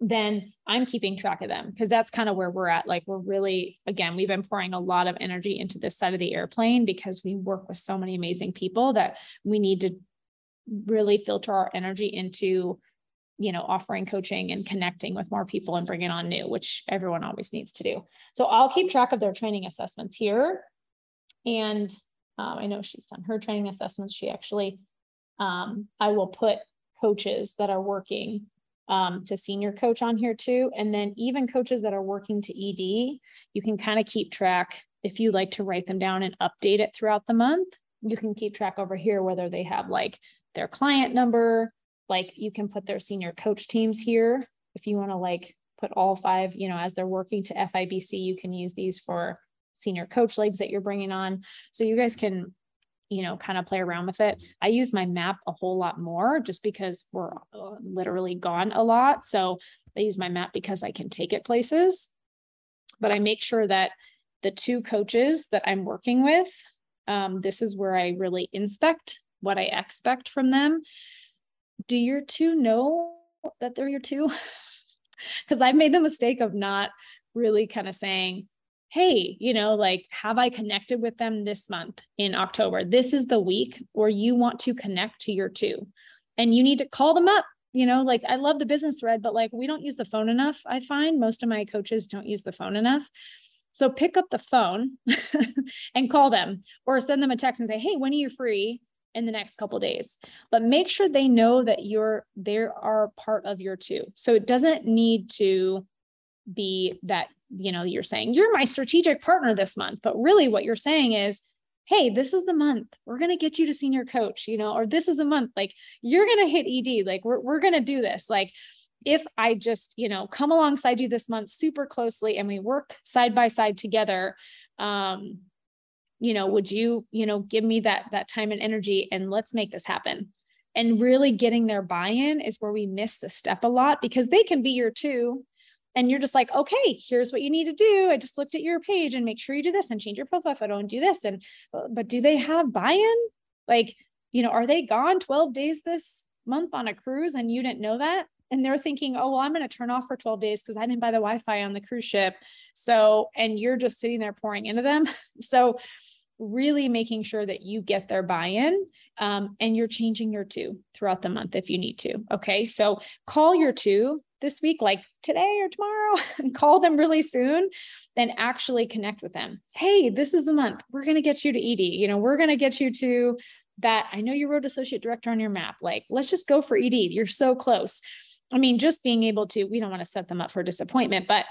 then I'm keeping track of them because that's kind of where we're at. Like we're really, again, we've been pouring a lot of energy into this side of the airplane because we work with so many amazing people that we need to really filter our energy into you know offering coaching and connecting with more people and bringing on new which everyone always needs to do so i'll keep track of their training assessments here and um, I know she's done her training assessments. She actually, um, I will put coaches that are working um, to senior coach on here too. And then even coaches that are working to ED, you can kind of keep track if you like to write them down and update it throughout the month. You can keep track over here whether they have like their client number, like you can put their senior coach teams here. If you want to like put all five, you know, as they're working to FIBC, you can use these for senior coach legs that you're bringing on. So you guys can, you know, kind of play around with it. I use my map a whole lot more just because we're uh, literally gone a lot. So I use my map because I can take it places. But I make sure that the two coaches that I'm working with, um, this is where I really inspect what I expect from them. Do your two know that they're your two? [LAUGHS] Because I've made the mistake of not really kind of saying, hey, you know, like, have I connected with them this month in October? This is the week where you want to connect to your two. And you need to call them up. You know, like I love the business thread, but like we don't use the phone enough. I find most of my coaches don't use the phone enough. So pick up the phone [LAUGHS] and call them or send them a text and say, hey, when are you free? in the next couple days but make sure they know that you're they are part of your two so it doesn't need to be that you know you're saying you're my strategic partner this month but really what you're saying is hey this is the month. We're going to get you to senior coach you know or this is a month. Like you're going to hit ed like we're, we're going to do this. Like if i just you know come alongside you this month super closely and we work side by side together um you know would you you know give me that that time and energy and let's make this happen? And really getting their buy-in is where we miss the step a lot because they can be your two and you're just like, okay, here's what you need to do. I just looked at your page and make sure you do this and change your profile photo and do this. And, uh, but do they have buy in? Like, you know, are they gone 12 days this month on a cruise and you didn't know that? And they're thinking, oh, well, I'm going to turn off for 12 days because I didn't buy the Wi Fi on the cruise ship. So, and you're just sitting there pouring into them. [LAUGHS] So, really making sure that you get their buy in um, and you're changing your two throughout the month if you need to. Okay. So, call your two this week, like today or tomorrow, [LAUGHS] and call them really soon, then actually connect with them. Hey, this is the month. We're going to get you to ED. You know, we're going to get you to that. I know you wrote associate director on your map. Like, let's just go for ED. You're so close. I mean, just being able to, we don't want to set them up for disappointment, but,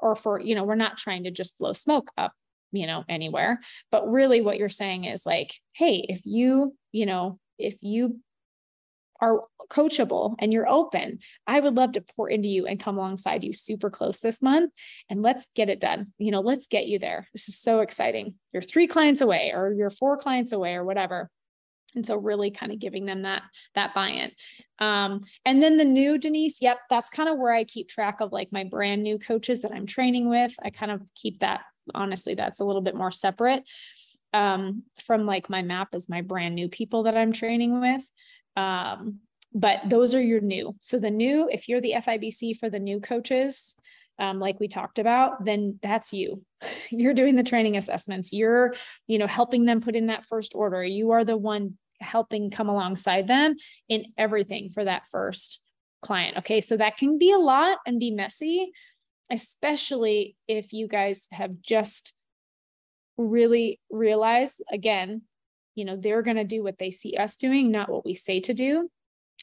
or for, you know, we're not trying to just blow smoke up, you know, anywhere. But really what you're saying is like, hey, if you, you know, if you are coachable and you're open, I would love to pour into you and come alongside you super close this month and let's get it done. You know, let's get you there. This is so exciting. You're three clients away or you're four clients away or whatever. And so really kind of giving them that that buy-in. Um, and then the new Denise, yep, that's kind of where I keep track of like my brand new coaches that I'm training with. I kind of keep that honestly, that's a little bit more separate um, from like my map is my brand new people that I'm training with. Um, but those are your new. So the new, if you're the FIBC for the new coaches, um, like we talked about, then that's you. [LAUGHS] You're doing the training assessments. You're, you know, helping them put in that first order. You are the one helping come alongside them in everything for that first client. Okay. So that can be a lot and be messy, especially if you guys have just really realized again you know they're going to do what they see us doing not what we say to do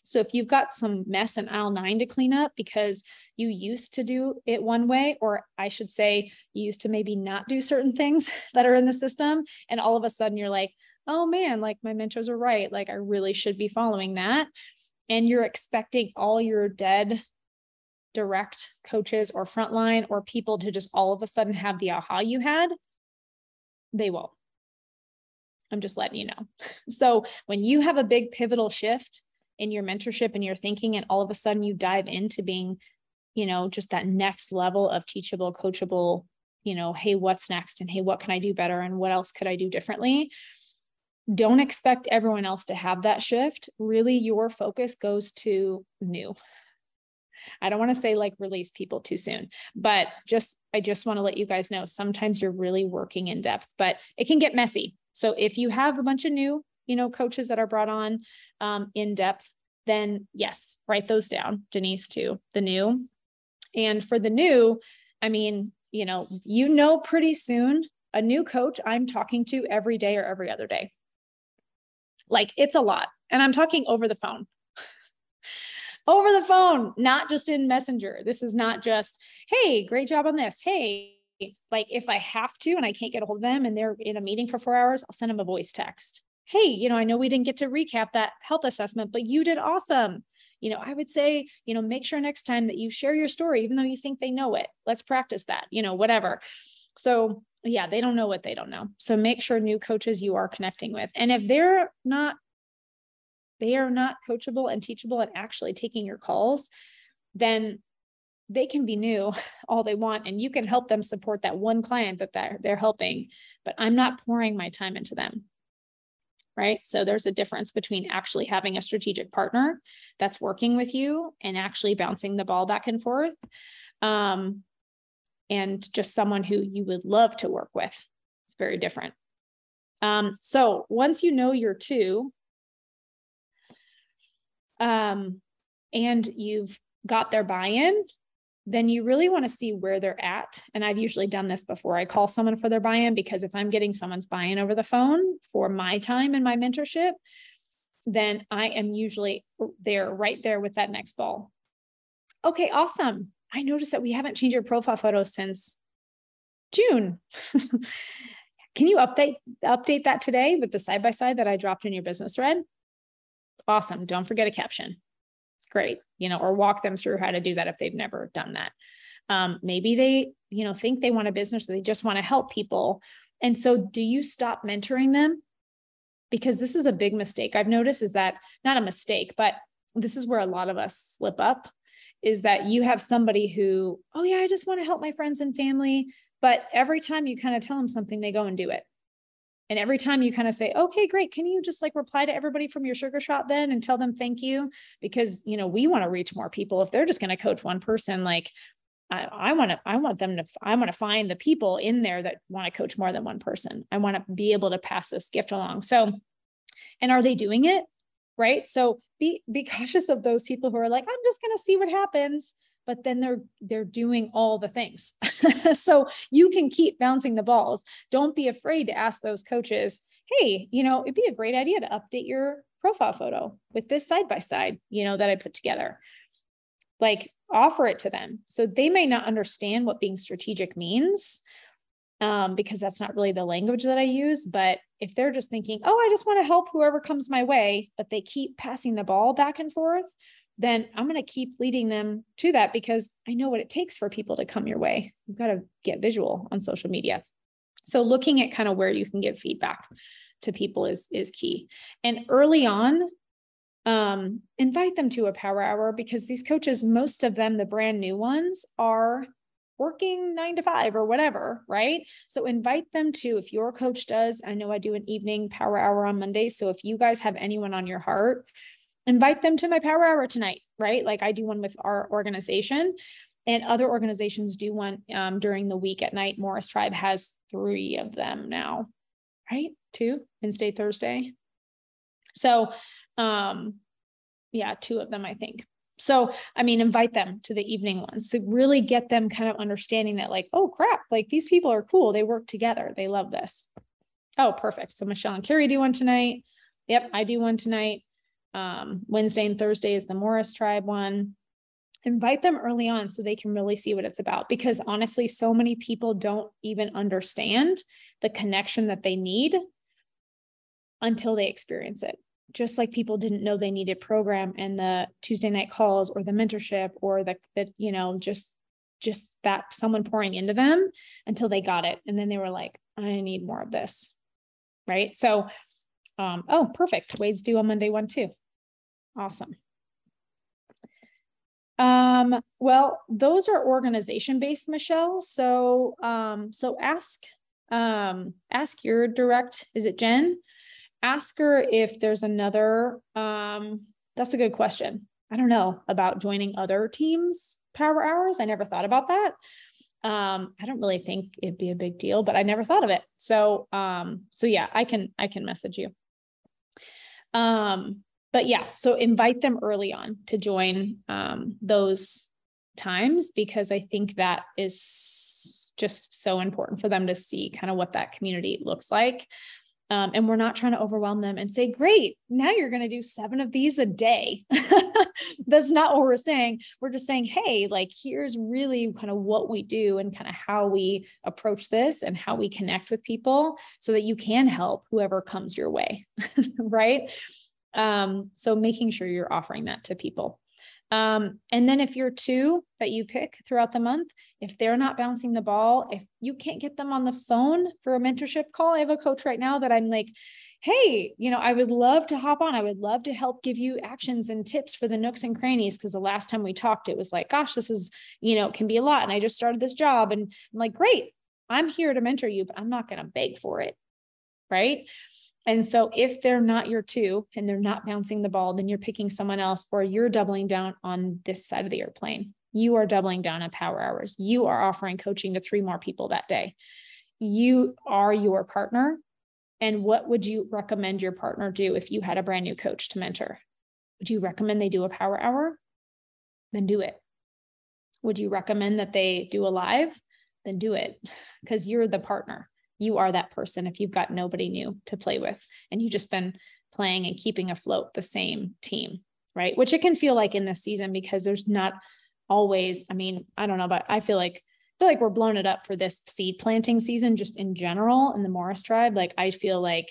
so if you've got some mess in aisle nine to clean up because you used to do it one way, or I should say, you used to maybe not do certain things [LAUGHS] that are in the system, and all of a sudden you're like, oh man, like my mentors are right. Like I really should be following that. And you're expecting all your dead direct coaches or frontline or people to just all of a sudden have the aha you had, they won't. I'm just letting you know. [LAUGHS] So when you have a big pivotal shift in your mentorship and your thinking, and all of a sudden you dive into being, you know, just that next level of teachable, coachable, you know, hey, what's next? And hey, what can I do better? And what else could I do differently? Don't expect everyone else to have that shift. Really, your focus goes to new. I don't want to say like release people too soon, but just I just want to let you guys know sometimes you're really working in depth, but it can get messy. So if you have a bunch of new, you know, coaches that are brought on um, in depth, then yes, write those down, Denise, too, the new. And for the new, I mean, you know, you know, pretty soon a new coach I'm talking to every day or every other day. Like it's a lot. And I'm talking over the phone. Over the phone, not just in Messenger. This is not just, hey, great job on this. Hey, like if I have to and I can't get a hold of them and they're in a meeting for four hours, I'll send them a voice text. Hey, you know, I know we didn't get to recap that health assessment, but you did awesome. You know, I would say, you know, make sure next time that you share your story, even though you think they know it. Let's practice that, you know, whatever. So, yeah, they don't know what they don't know. So make sure new coaches you are connecting with. And if they're not, they are not coachable and teachable and actually taking your calls, then they can be new [LAUGHS] all they want and you can help them support that one client that they're, they're helping but i'm not pouring my time into them right so there's a difference between actually having a strategic partner that's working with you and actually bouncing the ball back and forth um, and just someone who you would love to work with. It's very different. Um, so once you know your two, um, and you've got their buy-in, then you really want to see where they're at. And I've usually done this before. I call someone for their buy-in because if I'm getting someone's buy-in over the phone for my time and my mentorship, then I am usually there right there with that next ball. Okay, awesome. I noticed that we haven't changed your profile photo since June. [LAUGHS] Can you update update that today with the side by side that I dropped in your business thread? Awesome. Don't forget a caption. Great you know or walk them through how to do that if they've never done that. Um, maybe they you know think they want a business or they just want to help people. And so do you stop mentoring them? Because this is a big mistake. I've noticed is that not a mistake but this is where a lot of us slip up is that you have somebody who oh yeah i just want to help my friends and family but every time you kind of tell them something they go and do it and every time you kind of say, okay, great. Can you just like reply to everybody from your sugar shop then and tell them thank you? Because, you know, we want to reach more people. If they're just going to coach one person, like I want to, I want them to, I want to find the people in there that want to coach more than one person. I want to be able to pass this gift along. So, and are they doing it? Right. So be, be [LAUGHS] cautious of those people who are like, I'm just going to see what happens but then they're they're doing all the things. [LAUGHS] So you can keep bouncing the balls. Don't be afraid to ask those coaches hey you know it'd be a great idea to update your profile photo with this side by side you know that i put together. Like offer it to them. So they may not understand what being strategic means um, because that's not really the language that I use. But if they're just thinking, oh, I just want to help whoever comes my way, but they keep passing the ball back and forth, then I'm going to keep leading them to that because I know what it takes for people to come your way. You've got to get visual on social media. So looking at kind of where you can give feedback to people is is key. And early on, um, invite them to a power hour because these coaches, most of them, the brand new ones, are working nine to five or whatever, right? So invite them to, if your coach does, I know I do an evening power hour on Monday. So if you guys have anyone on your heart invite them to my power hour tonight, right? Like I do one with our organization and other organizations do one um, during the week at night. Morris Tribe has three of them now, right? Two, Wednesday, Thursday. So, um, yeah, two of them, I think. So, I mean, invite them to the evening ones to really get them kind of understanding that, like, oh crap, like these people are cool. They work together. They love this. Oh, perfect. So, Michelle and Carrie do one tonight. Yep, I do one tonight. Um, Wednesday and Thursday is the Morris Tribe one. Invite them early on so they can really see what it's about. Because honestly, so many people don't even understand the connection that they need until they experience it. Just like people didn't know they needed program and the Tuesday night calls or the mentorship or the, the you know, just just that someone pouring into them until they got it. And then they were like, I need more of this. Right. So um, oh, perfect. Wade's due on Monday one too. Awesome. Um, well, those are organization based, Michelle. So, um, so ask, um, ask your direct, is it Jen? Ask her if there's another, um, that's a good question. I don't know about joining other teams power hours. I never thought about that. Um, I don't really think it'd be a big deal, but I never thought of it. So, um, so yeah, I can, I can message you. Um, but yeah, so invite them early on to join um, those times because I think that is just so important for them to see kind of what that community looks like. Um, and we're not trying to overwhelm them and say, great, now you're going to do seven of these a day. [LAUGHS] That's not what we're saying. We're just saying, hey, like, here's really kind of what we do and kind of how we approach this and how we connect with people so that you can help whoever comes your way. [LAUGHS] right. Um, so making sure you're offering that to people. Um, and then if you're two that you pick throughout the month, if they're not bouncing the ball, if you can't get them on the phone for a mentorship call, I have a coach right now that I'm like, hey, you know, I would love to hop on. I would love to help give you actions and tips for the nooks and crannies. Cause the last time we talked, it was like, gosh, this is, you know, it can be a lot. And I just started this job and I'm like, great, I'm here to mentor you, but I'm not going to beg for it. Right. And so if they're not your two and they're not bouncing the ball, then you're picking someone else or you're doubling down on this side of the airplane. You are doubling down on power hours. You are offering coaching to three more people that day. You are your partner. And what would you recommend your partner do if you had a brand new coach to mentor? Would you recommend they do a power hour? Then do it. Would you recommend that they do a live? Then do it because you're the partner. You are that person if you've got nobody new to play with and you've just been playing and keeping afloat the same team, right? Which it can feel like in this season because there's not always, I mean, I don't know, but I feel like I feel like we're blowing it up for this seed planting season just in general in the Morris tribe. Like I feel like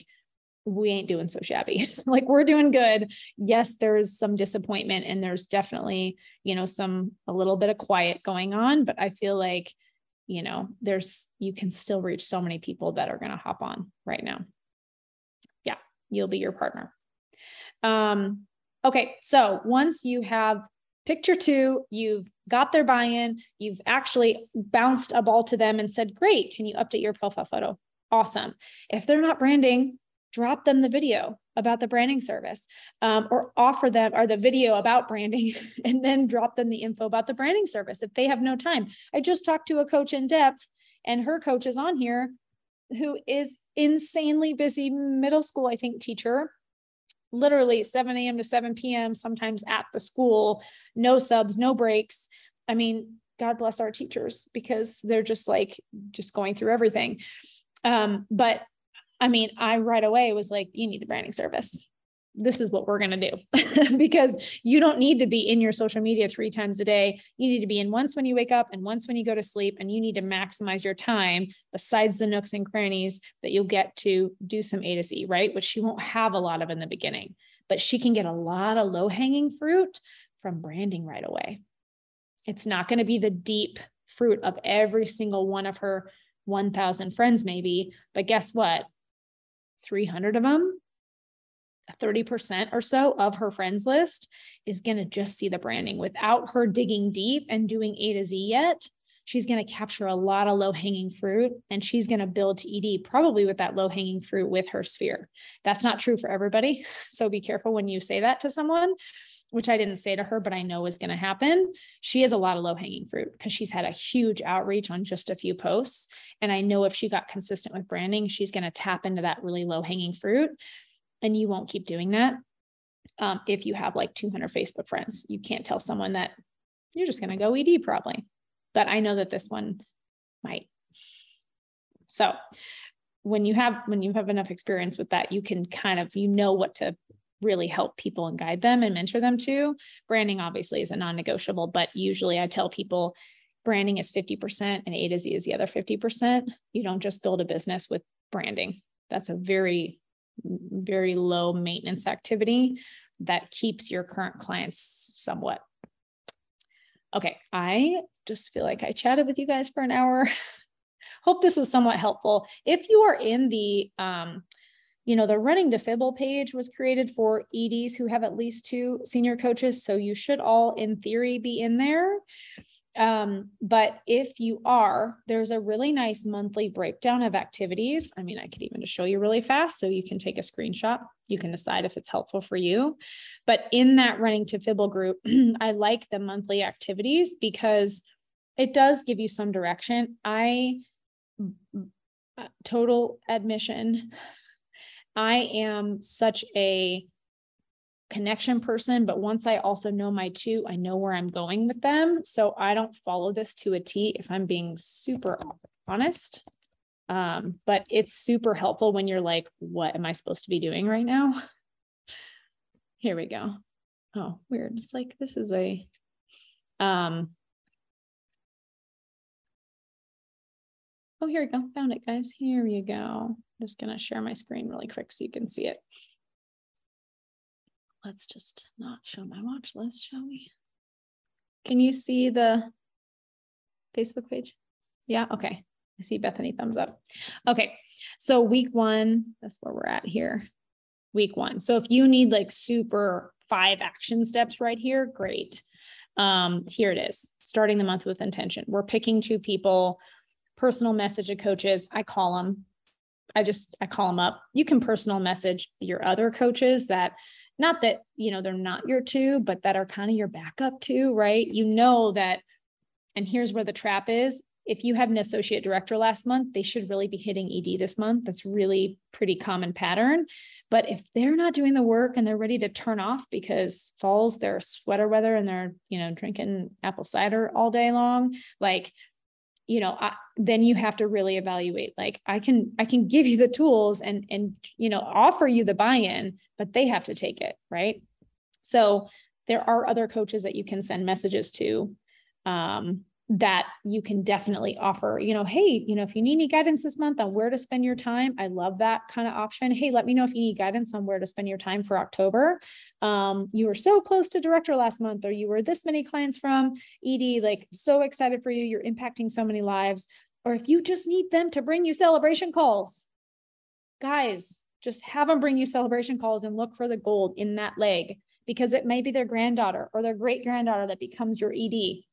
we ain't doing so shabby. [LAUGHS] like we're doing good. Yes, there's some disappointment and there's definitely, you know, some a little bit of quiet going on, but I feel like, you know, there's you can still reach so many people that are going to hop on right now. Yeah, you'll be your partner. Um okay, so once you have picture two, you've got their buy-in, you've actually bounced a ball to them and said, "Great, can you update your profile photo?" Awesome. If they're not branding, drop them the video about the branding service um, or offer them or the video about branding [LAUGHS] and then drop them the info about the branding service if they have no time. I just talked to a coach in depth and her coach is on here who is insanely busy middle school, I think, teacher, literally 7 a.m. to 7 p.m., sometimes at the school, no subs, no breaks. I mean, God bless our teachers because they're just like just going through everything. Um, but I mean, I right away was like, you need the branding service. This is what we're going to do [LAUGHS] because you don't need to be in your social media three times a day. You need to be in once when you wake up and once when you go to sleep. And you need to maximize your time besides the nooks and crannies that you'll get to do some A to Z, right? Which she won't have a lot of in the beginning, but she can get a lot of low hanging fruit from branding right away. It's not going to be the deep fruit of every single one of her 1,000 friends, maybe. But guess what? 300 of them, 30% or so of her friends list is going to just see the branding without her digging deep and doing A to Z yet. She's going to capture a lot of low hanging fruit and she's going to build to ED probably with that low hanging fruit with her sphere. That's not true for everybody. So be careful when you say that to someone which I didn't say to her, but I know is going to happen. She has a lot of low hanging fruit because she's had a huge outreach on just a few posts. And I know if she got consistent with branding, she's going to tap into that really low hanging fruit. And you won't keep doing that. Um, if you have like 200 Facebook friends, you can't tell someone that you're just going to go ED probably. But I know that this one might. So when you have when you have enough experience with that, you can kind of you know what to really help people and guide them and mentor them to. Branding obviously is a non negotiable, but usually I tell people branding is 50% and A to Z is the other 50%. You don't just build a business with branding. That's a very, very low maintenance activity that keeps your current clients somewhat. Okay, I just feel like I chatted with you guys for an hour. [LAUGHS] Hope this was somewhat helpful. If you are in the um, you know, the running to Fibble page was created for EDs who have at least two senior coaches. So you should all, in theory, be in there. Um, but if you are, there's a really nice monthly breakdown of activities. I mean, I could even just show you really fast so you can take a screenshot. You can decide if it's helpful for you. But in that running to Fibble group, [CLEARS THROAT] I like the monthly activities because it does give you some direction. I total admission I am such a connection person, but once I also know my two, I know where I'm going with them. So I don't follow this to a T if I'm being super honest. Um, but it's super helpful when you're like, what am I supposed to be doing right now? [LAUGHS] Here we go. Oh, weird. It's like this is a um Oh, here we go. Found it, guys. Here we go. I'm just going to share my screen really quick so you can see it. Let's just not show my watch list, shall we? Can you see the Facebook page? Yeah, okay. I see Bethany thumbs up. Okay, so week one, that's where we're at here. Week one. So if you need like super five action steps right here, great. Um, here it is, starting the month with intention. We're picking two people personal message of coaches. I call them. I just I call them up. You can personal message your other coaches that not that, you know, they're not your two, but that are kind of your backup two right? You know that And here's where the trap is. If you had an associate director last month, they should really be hitting ED this month. That's really pretty common pattern. But if they're not doing the work and they're ready to turn off because falls their sweater weather and they're, you know, drinking apple cider all day long, like you know I, then you have to really evaluate like i can i can give you the tools and and you know offer you the buy-in but they have to take it right? So there are other coaches that you can send messages to um, that you can definitely offer, you know, hey, you know, if you need any guidance this month on where to spend your time, I love that kind of option. Hey, let me know if you need guidance on where to spend your time for October. Um, you were so close to director last month, or you were this many clients from ED, like so excited for you. You're impacting so many lives. Or if you just need them to bring you celebration calls, guys, just have them bring you celebration calls and look for the gold in that leg because it may be their granddaughter or their great granddaughter that becomes your ED.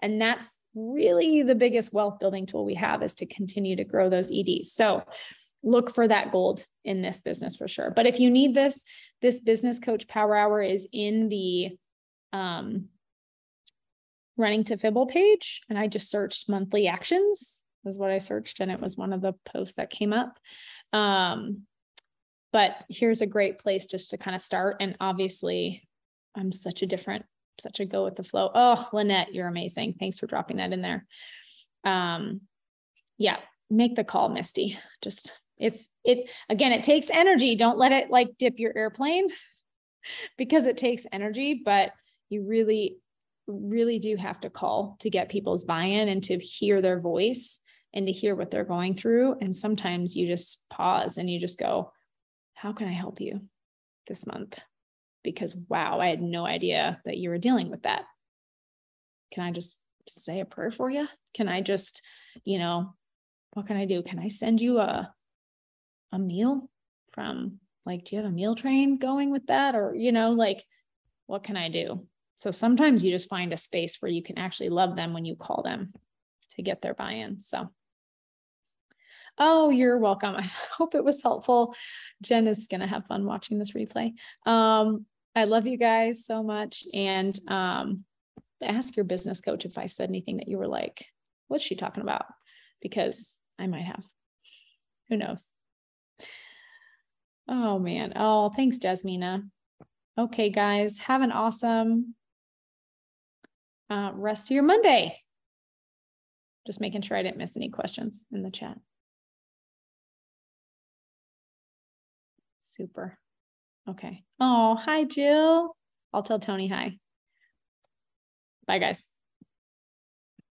And that's really the biggest wealth building tool we have is to continue to grow those EDs. So look for that gold in this business for sure. But if you need this, this business coach power hour is in the um, running to Fibble page. And I just searched monthly actions is what I searched. And it was one of the posts that came up. Um, but here's a great place just to kind of start. And obviously, I'm such a different such a go with the flow. Oh, Lynette, you're amazing. Thanks for dropping that in there. Um, yeah, make the call, Misty. Just it's it again, it takes energy. Don't let it like dip your airplane [LAUGHS] because it takes energy, but you really, really do have to call to get people's buy-in and to hear their voice and to hear what they're going through. And sometimes you just pause and you just go, How can I help you this month? Because wow, I had no idea that you were dealing with that. Can I just say a prayer for you? Can I just, you know, what can I do? Can I send you a a meal from like do you have a meal train going with that or you know like what can I do? So sometimes you just find a space where you can actually love them when you call them to get their buy-in. So Oh, you're welcome. [LAUGHS] I hope it was helpful. Jen is going to have fun watching this replay. Um, I love you guys so much. And um, ask your business coach if I said anything that you were like, what's she talking about? Because I might have. Who knows? Oh, man. Oh, thanks, Jasmina. Okay, guys, have an awesome uh, rest of your Monday. Just making sure I didn't miss any questions in the chat. Super. Okay. Oh, hi, Jill. I'll tell Tony hi. Bye, guys.